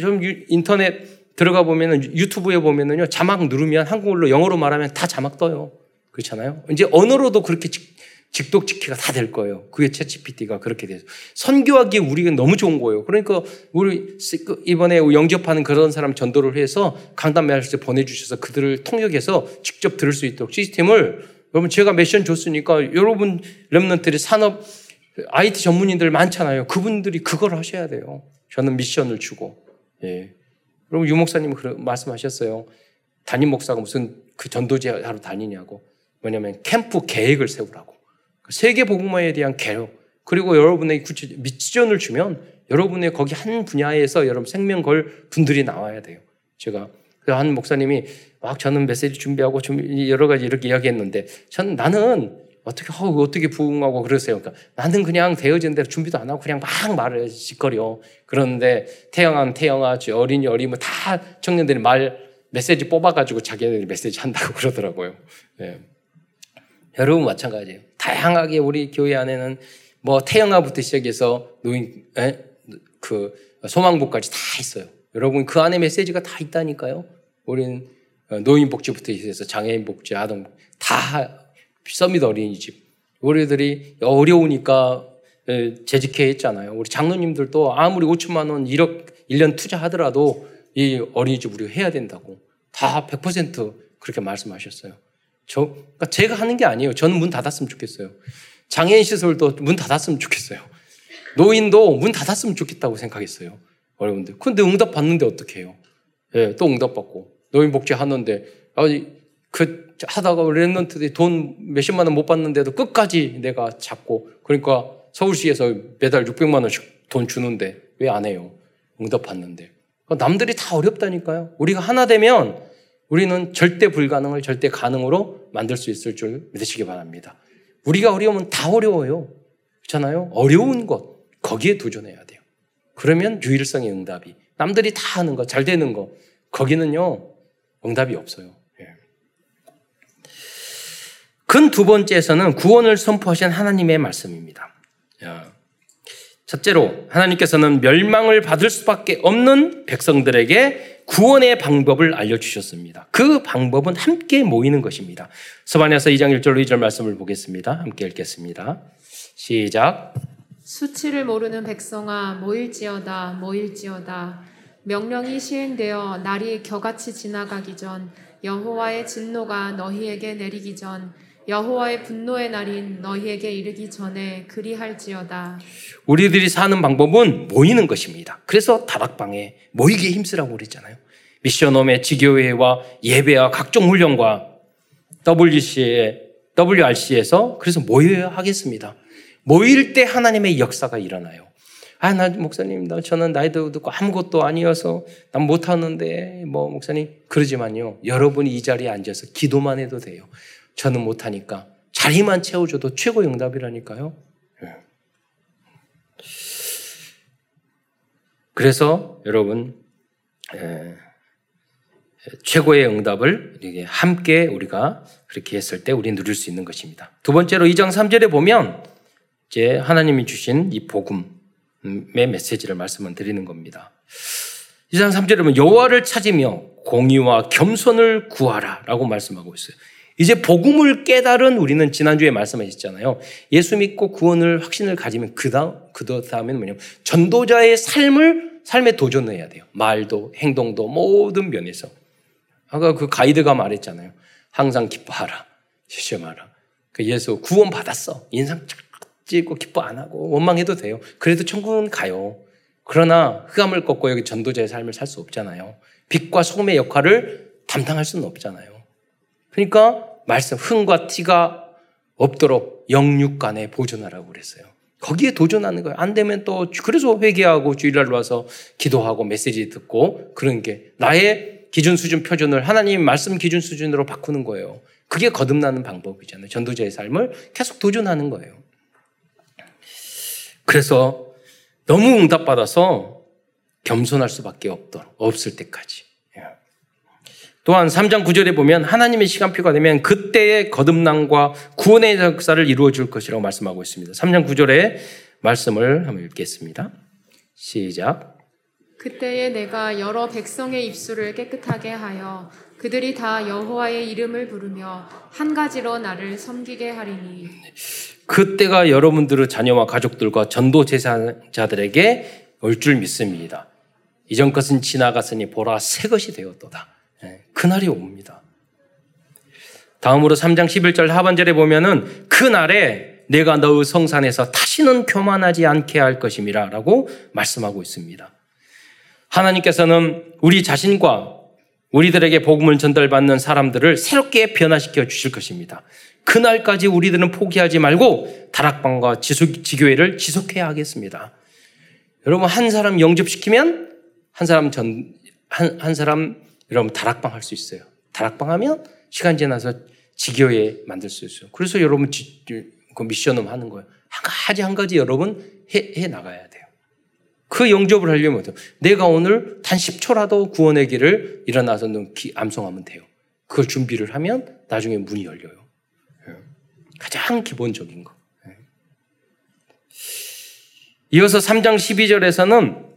인터넷 들어가 보면은 유튜브에 보면은요 자막 누르면 한국어로 영어로 말하면 다 자막 떠요. 그렇잖아요. 이제 언어로도 그렇게 직, 독직키가 다 될 거예요. 그게 챗GPT가 그렇게 돼서 선교하기에 우리가 너무 좋은 거예요. 그러니까 우리 그 이번에 영접하는 그런 사람 전도를 해서 강단 메시지 보내주셔서 그들을 통역해서 직접 들을 수 있도록 시스템을 여러분 제가 미션 줬으니까 여러분 remnant들이 산업 IT 전문인들 많잖아요. 그분들이 그걸 하셔야 돼요. 저는 미션을 주고 예. 여러분 유 목사님 그 말씀하셨어요. 담임 목사가 무슨 그 전도제 하러 다니냐고. 뭐냐면 캠프 계획을 세우라고. 그 세계 복음화에 대한 계획. 그리고 여러분의 구체 미션을 주면 여러분의 거기 한 분야에서 여러분 생명 걸 분들이 나와야 돼요. 제가 그한 목사님이 막 저는 메시지 준비하고 좀 여러 가지 이렇게 이야기했는데 저는 나는 어떻게 어, 어떻게 부응하고 그러세요. 그러니까 나는 그냥 되어진 대로 준비도 안 하고 그냥 막 말을 짓거려. 그런데 태영아 태영아 어린이 어리면 다 청년들이 말 메시지 뽑아가지고 자기네들이 메시지 한다고 <laughs> 그러더라고요. 네. 여러분 마찬가지예요. 다양하게 우리 교회 안에는 뭐 태영아부터 시작해서 노인 에? 그 소망복까지 다 있어요. 여러분 그 안에 메시지가 다 있다니까요. 우리는 노인 복지부터 시작해서 장애인 복지, 아동 다 서밋 어린이집. 우리들이 어려우니까 재직해 했잖아요. 우리 장로님들도 아무리 5천만 원 1억 1년 투자하더라도 이 어린이집 우리가 해야 된다고 다 100% 그렇게 말씀하셨어요. 저, 그러니까 제가 하는 게 아니에요. 저는 문 닫았으면 좋겠어요. 장애인 시설도 문 닫았으면 좋겠어요. 노인도 문 닫았으면 좋겠다고 생각했어요. 어려운데. 근데 응답 받는데 어떻게 해요? 예, 또 응답 받고. 노인 복지 하는데, 아니, 그, 하다가 랩런트들이 돈 몇십만 원 못 받는데도 끝까지 내가 잡고, 그러니까 서울시에서 매달 600만 원씩 돈 주는데 왜 안 해요? 응답 받는데. 그러니까 남들이 다 어렵다니까요. 우리가 하나 되면 우리는 절대 불가능을 절대 가능으로 만들 수 있을 줄 믿으시기 바랍니다. 우리가 어려우면 다 어려워요. 그렇잖아요? 어려운 것, 거기에 도전해야 돼요. 그러면 유일성의 응답이. 남들이 다 하는 거, 잘 되는 거, 거기는요, 응답이 없어요. 예. 근두 번째에서는 구원을 선포하신 하나님의 말씀입니다. 첫째로, 하나님께서는 멸망을 받을 수밖에 없는 백성들에게 구원의 방법을 알려주셨습니다. 그 방법은 함께 모이는 것입니다. 서반에서 2장 1절로 2절 말씀을 보겠습니다. 함께 읽겠습니다. 시작. 수치를 모르는 백성아 모일지어다 모일지어다 명령이 시행되어 날이 겨같이 지나가기 전 여호와의 진노가 너희에게 내리기 전 여호와의 분노의 날인 너희에게 이르기 전에 그리할지어다. 우리들이 사는 방법은 모이는 것입니다. 그래서 다락방에 모이기에 힘쓰라고 그랬잖아요. 미션홈의 지교회와 예배와 각종 훈련과 WC에, WRC에서 그래서 모여야 하겠습니다. 모일 때 하나님의 역사가 일어나요. 아, 나 목사님, 나 저는 나이도 듣고 아무것도 아니어서 난 못하는데, 뭐, 목사님, 그러지만요. 여러분이 이 자리에 앉아서 기도만 해도 돼요. 저는 못하니까 자리만 채워줘도 최고 응답이라니까요. 예. 그래서 여러분 예, 최고의 응답을 함께 우리가 그렇게 했을 때 우리 누릴 수 있는 것입니다. 두 번째로 2장 3절에 보면 이제 하나님이 주신 이 복음의 메시지를 말씀을 드리는 겁니다. 2장 3절에 보면 여호와를 찾으며 공의와 겸손을 구하라라고 말씀하고 있어요. 이제 복음을 깨달은 우리는 지난주에 말씀하셨잖아요. 예수 믿고 구원을 확신을 가지면 그 다음 그 다음에는 뭐냐면 전도자의 삶을 삶에 도전해야 돼요. 말도 행동도 모든 면에서. 아까 그 가이드가 말했잖아요. 항상 기뻐하라. 시험하라. 그 예수 구원 받았어. 인상 찍고 기뻐 안 하고 원망해도 돼요. 그래도 천국은 가요. 그러나 흑암을 꺾고 여기 전도자의 삶을 살 수 없잖아요. 빛과 소금의 역할을 담당할 수는 없잖아요. 그러니까 말씀 흥과 티가 없도록 영육간에 보존하라고 그랬어요. 거기에 도전하는 거예요. 안 되면 또 그래서 회개하고 주일날 와서 기도하고 메시지 듣고 그런 게 나의 기준 수준 표준을 하나님 말씀 기준 수준으로 바꾸는 거예요. 그게 거듭나는 방법이잖아요. 전도자의 삶을 계속 도전하는 거예요. 그래서 너무 응답받아서 겸손할 수밖에 없도록 없을 때까지. 또한 3장 9절에 보면 하나님의 시간표가 되면 그때의 거듭남과 구원의 역사를 이루어 줄 것이라고 말씀하고 있습니다. 3장 9절의 말씀을 한번 읽겠습니다. 시작. 그때에 내가 여러 백성의 입술을 깨끗하게 하여 그들이 다 여호와의 이름을 부르며 한 가지로 나를 섬기게 하리니 그때가 여러분들의 자녀와 가족들과 전도 제사자들에게 올 줄 믿습니다. 이전 것은 지나갔으니 보라 새 것이 되었도다. 예, 그날이 옵니다. 다음으로 3장 11절 하반절에 보면은 그날에 내가 너의 성산에서 다시는 교만하지 않게 할 것임이라 라고 말씀하고 있습니다. 하나님께서는 우리 자신과 우리들에게 복음을 전달받는 사람들을 새롭게 변화시켜 주실 것입니다. 그날까지 우리들은 포기하지 말고 다락방과 지속, 지교회를 지속해야 하겠습니다. 여러분, 한 사람 영접시키면 한 사람 전, 한, 한 사람 여러분 다락방 할 수 있어요. 다락방 하면 시간 지나서 지교회 만들 수 있어요. 그래서 여러분 지, 그 미션을 하는 거예요. 한 가지 한 가지 여러분 해, 해 나가야 돼요. 그 영접을 하려면 내가 오늘 단 10초라도 구원의 길을 일어나서 암송하면 돼요. 그걸 준비를 하면 나중에 문이 열려요. 예. 가장 기본적인 거. 예. 이어서 3장 12절에서는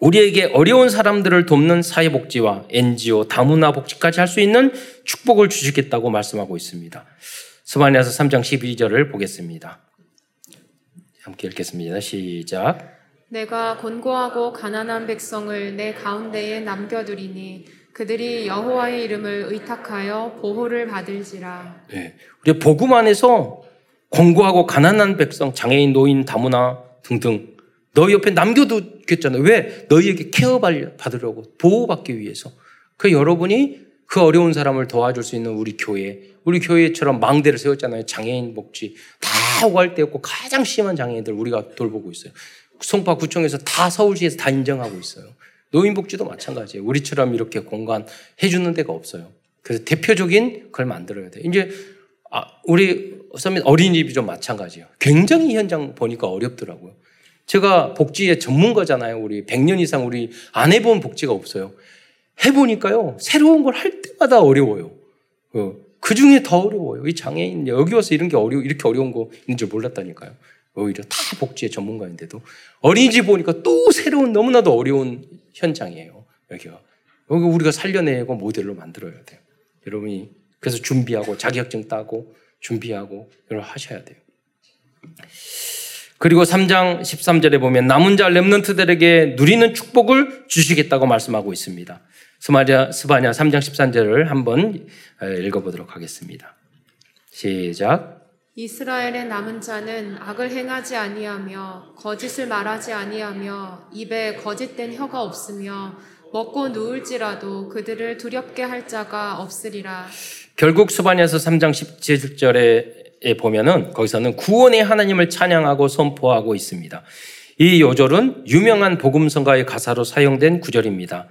우리에게 어려운 사람들을 돕는 사회복지와 NGO, 다문화 복지까지 할 수 있는 축복을 주시겠다고 말씀하고 있습니다. 스바냐서 3장 12절을 보겠습니다. 함께 읽겠습니다. 시작. 내가 곤고하고 가난한 백성을 내 가운데에 남겨두리니 그들이 여호와의 이름을 의탁하여 보호를 받을지라. 네. 우리 복음 안에서 곤고하고 가난한 백성, 장애인, 노인, 다문화 등등 너희 옆에 남겨두겠잖아요. 왜? 너희에게 케어 받으려고 보호받기 위해서. 그 여러분이 그 어려운 사람을 도와줄 수 있는 우리 교회, 우리 교회처럼 망대를 세웠잖아요. 장애인 복지 다 때였고 가장 심한 장애인들 우리가 돌보고 있어요. 송파구청에서 다 서울시에서 다 인정하고 있어요. 노인복지도 마찬가지예요. 우리처럼 이렇게 공간 해주는 데가 없어요. 그래서 대표적인 걸 만들어야 돼. 이제 아, 우리 선민 어린이집이 좀 마찬가지예요. 굉장히 현장 보니까 어렵더라고요. 제가 복지의 전문가잖아요. 우리 100년 이상 우리 안 해본 복지가 없어요. 해보니까요. 새로운 걸 할 때마다 어려워요. 어, 그 중에 더 어려워요. 이 장애인 여기 와서 이런 게 어려 이렇게 어려운 거 있는 줄 몰랐다니까요. 오히려 다 복지의 전문가인데도 어린이집 보니까 또 새로운 너무나도 어려운 현장이에요. 여기가. 여기 우리가 살려내고 모델로 만들어야 돼요. 여러분이 그래서 준비하고 자격증 따고 준비하고 여러 하셔야 돼요. 그리고 3장 13절에 보면 남은 자 렘넌트들에게 누리는 축복을 주시겠다고 말씀하고 있습니다. 스마냐, 스바냐 3장 13절을 한번 읽어보도록 하겠습니다. 시작. 이스라엘의 남은 자는 악을 행하지 아니하며 거짓을 말하지 아니하며 입에 거짓된 혀가 없으며 먹고 누울지라도 그들을 두렵게 할 자가 없으리라. 결국 수반에서 3장 17절에 보면은 거기서는 구원의 하나님을 찬양하고 선포하고 있습니다. 이 요절은 유명한 복음성가의 가사로 사용된 구절입니다.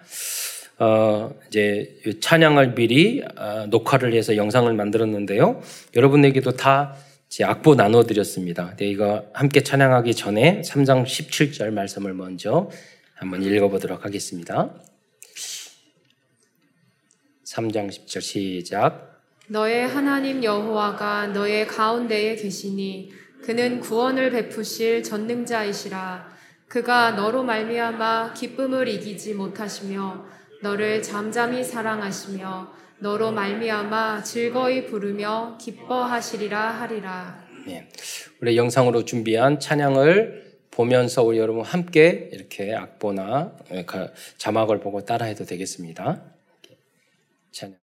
어, 이제 찬양을 미리 어, 녹화를 해서 영상을 만들었는데요. 여러분에게도 다제 악보 나눠드렸습니다. 네, 이거 함께 찬양하기 전에 3장 17절 말씀을 먼저 한번 읽어보도록 하겠습니다. 3장 10절 시작. 너의 하나님 여호와가 너의 가운데에 계시니 그는 구원을 베푸실 전능자이시라. 그가 너로 말미암아 기쁨을 이기지 못하시며 너를 잠잠히 사랑하시며 너로 말미암아 즐거이 부르며 기뻐하시리라 하리라. 네. 우리 영상으로 준비한 찬양을 보면서 우리 여러분 함께 이렇게 악보나 자막을 보고 따라해도 되겠습니다. 찬양.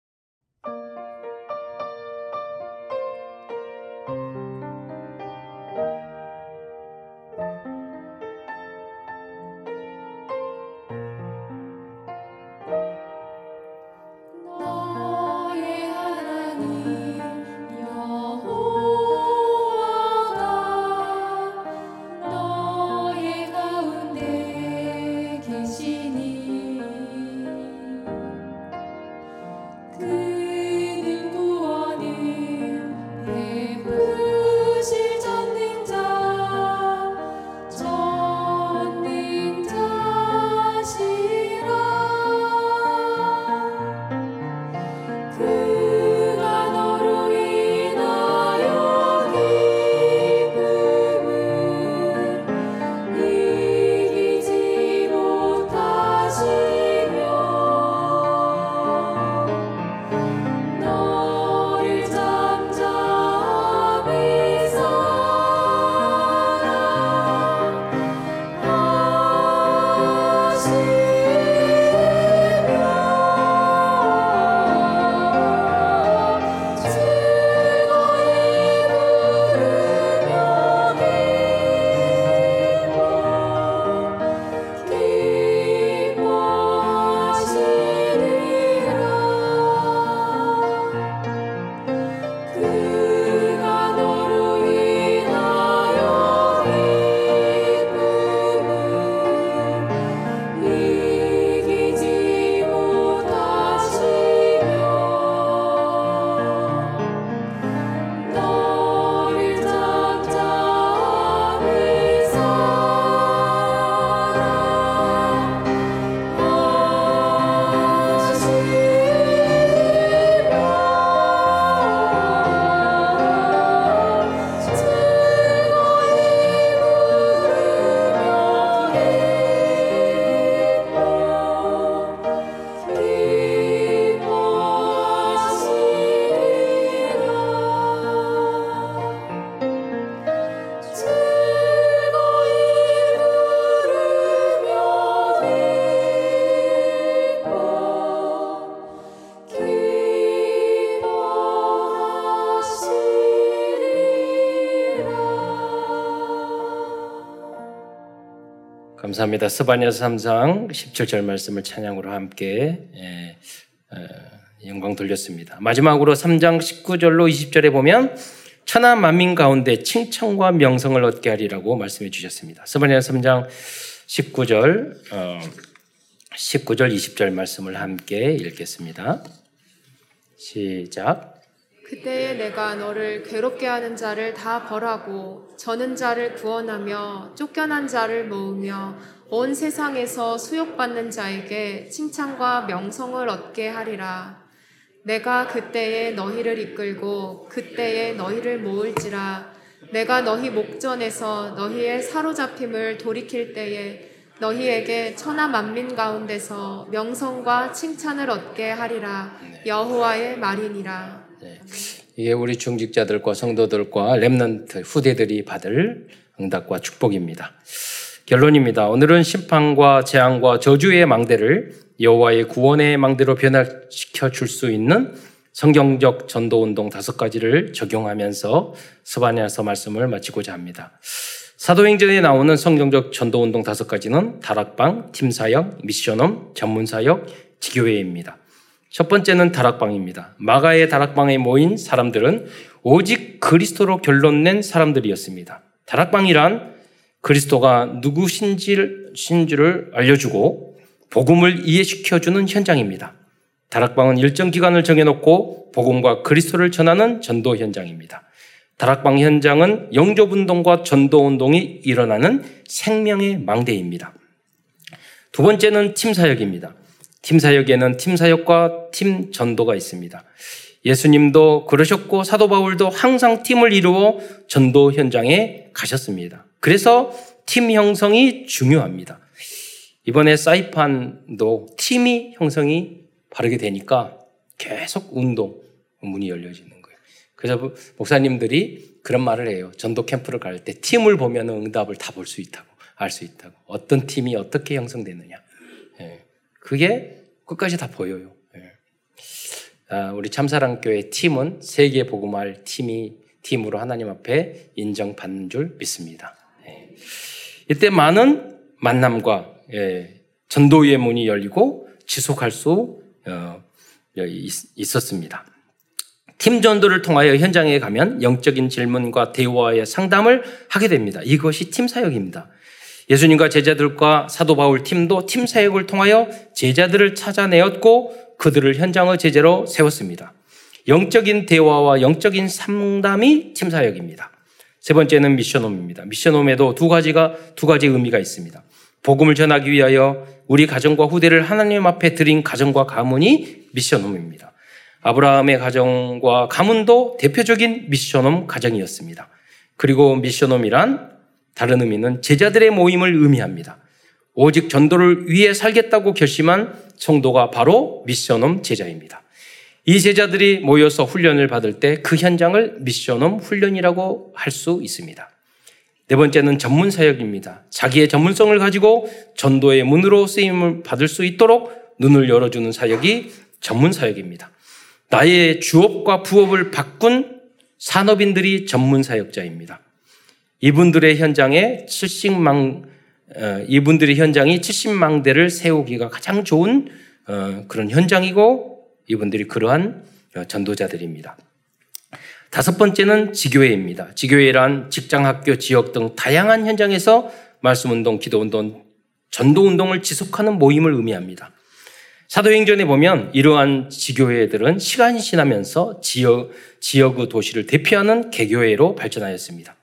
감사합니다. 스바냐서 3장 17절 말씀을 찬양으로 함께 예, 어, 영광 돌렸습니다. 마지막으로 3장 19절로 20절에 보면 천하 만민 가운데 칭찬과 명성을 얻게 하리라고 말씀해 주셨습니다. 스바냐서 3장 19절 어, 19절 20절 말씀을 함께 읽겠습니다. 시작. 그때에 내가 너를 괴롭게 하는 자를 다 벌하고 저는 자를 구원하며 쫓겨난 자를 모으며 온 세상에서 수욕받는 자에게 칭찬과 명성을 얻게 하리라. 내가 그때에 너희를 이끌고 그때에 너희를 모을지라. 내가 너희 목전에서 너희의 사로잡힘을 돌이킬 때에 너희에게 천하 만민 가운데서 명성과 칭찬을 얻게 하리라. 여호와의 말이니라. 네. 이게 우리 중직자들과 성도들과 렘넌트 후대들이 받을 응답과 축복입니다. 결론입니다. 오늘은 심판과 재앙과 저주의 망대를 여호와의 구원의 망대로 변화시켜 줄 수 있는 성경적 전도 운동 다섯 가지를 적용하면서 스바냐서 말씀을 마치고자 합니다. 사도행전에 나오는 성경적 전도 운동 다섯 가지는 다락방, 팀 사역, 미션홈, 전문 사역, 지교회입니다. 첫 번째는 다락방입니다. 마가의 다락방에 모인 사람들은 오직 그리스도로 결론 낸 사람들이었습니다. 다락방이란 그리스도가 누구신지를 알려주고 복음을 이해시켜주는 현장입니다. 다락방은 일정 기간을 정해놓고 복음과 그리스도를 전하는 전도 현장입니다. 다락방 현장은 영조운동과 전도운동이 일어나는 생명의 망대입니다. 두 번째는 팀사역입니다. 팀 사역에는 팀 사역과 팀 전도가 있습니다. 예수님도 그러셨고 사도 바울도 항상 팀을 이루어 전도 현장에 가셨습니다. 그래서 팀 형성이 중요합니다. 이번에 사이판도 팀이 형성이 바르게 되니까 계속 운동 문이 열려지는 거예요. 그래서 목사님들이 그런 말을 해요. 전도 캠프를 갈 때 팀을 보면 응답을 다 볼 수 있다고, 알 수 있다고. 어떤 팀이 어떻게 형성되느냐. 예. 그게 끝까지 다 보여요. 예. 아, 우리 참사랑교회 팀은 세계 복음할 팀이 팀으로 하나님 앞에 인정받는 줄 믿습니다. 예. 이때 많은 만남과 예, 전도의 문이 열리고 지속할 수 어, 있었습니다. 팀 전도를 통하여 현장에 가면 영적인 질문과 대화의 상담을 하게 됩니다. 이것이 팀 사역입니다. 예수님과 제자들과 사도 바울 팀도 팀 사역을 통하여 제자들을 찾아내었고 그들을 현장의 제재로 세웠습니다. 영적인 대화와 영적인 상담이 팀 사역입니다. 세 번째는 미션홈입니다. 미션홈에도 두 가지가 두 가지 의미가 있습니다. 복음을 전하기 위하여 우리 가정과 후대를 하나님 앞에 드린 가정과 가문이 미션홈입니다. 아브라함의 가정과 가문도 대표적인 미션홈 가정이었습니다. 그리고 미션홈이란 다른 의미는 제자들의 모임을 의미합니다. 오직 전도를 위해 살겠다고 결심한 성도가 바로 미션홈 제자입니다. 이 제자들이 모여서 훈련을 받을 때 그 현장을 미션홈 훈련이라고 할 수 있습니다. 네 번째는 전문 사역입니다. 자기의 전문성을 가지고 전도의 문으로 쓰임을 받을 수 있도록 눈을 열어주는 사역이 전문 사역입니다. 나의 주업과 부업을 바꾼 산업인들이 전문 사역자입니다. 이분들의 현장에 70망, 어, 이분들의 현장이 70망대를 세우기가 가장 좋은 어, 그런 현장이고 이분들이 그러한 어, 전도자들입니다. 다섯 번째는 지교회입니다. 지교회란 직장, 학교, 지역 등 다양한 현장에서 말씀 운동, 기도 운동, 전도 운동을 지속하는 모임을 의미합니다. 사도행전에 보면 이러한 지교회들은 시간이 지나면서 지역, 지역의 도시를 대표하는 개교회로 발전하였습니다.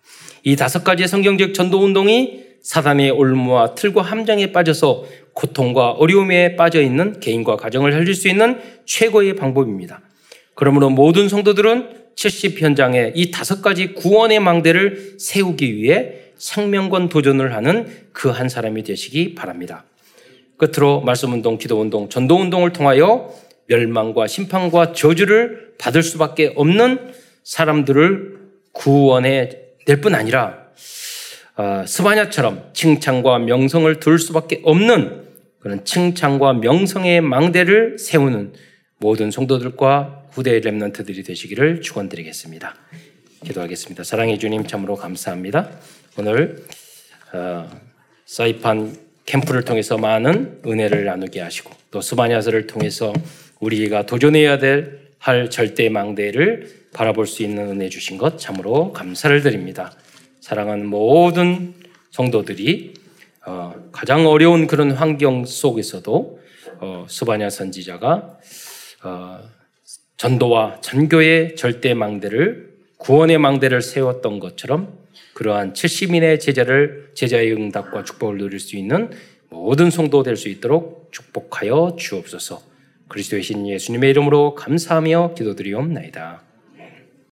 이 다섯 가지의 성경적 전도 운동이 사단의 올무와 틀과 함정에 빠져서 고통과 어려움에 빠져 있는 개인과 가정을 살릴 수 있는 최고의 방법입니다. 그러므로 모든 성도들은 70 현장에 이 다섯 가지 구원의 망대를 세우기 위해 생명권 도전을 하는 그 한 사람이 되시기 바랍니다. 끝으로 말씀 운동, 기도 운동, 전도 운동을 통하여 멸망과 심판과 저주를 받을 수밖에 없는 사람들을 구원해 될 뿐 아니라 어, 스바냐처럼 칭찬과 명성을 둘 수밖에 없는 그런 칭찬과 명성의 망대를 세우는 모든 성도들과 후대 랩런트들이 되시기를 축원드리겠습니다. 기도하겠습니다. 사랑해 주님 참으로 감사합니다. 오늘 어, 사이판 캠프를 통해서 많은 은혜를 나누게 하시고 또 수바냐서를 통해서 우리가 도전해야 될 할 절대 망대를 바라볼 수 있는 은혜 주신 것 참으로 감사를 드립니다. 사랑하는 모든 성도들이 어, 가장 어려운 그런 환경 속에서도 어, 수바냐 선지자가 어, 전도와 전교의 절대 망대를 구원의 망대를 세웠던 것처럼 그러한 70인의 제자를 제자의 응답과 축복을 누릴 수 있는 모든 성도 될 수 있도록 축복하여 주옵소서. 그리스도의 신 예수님의 이름으로 감사하며 기도드리옵나이다.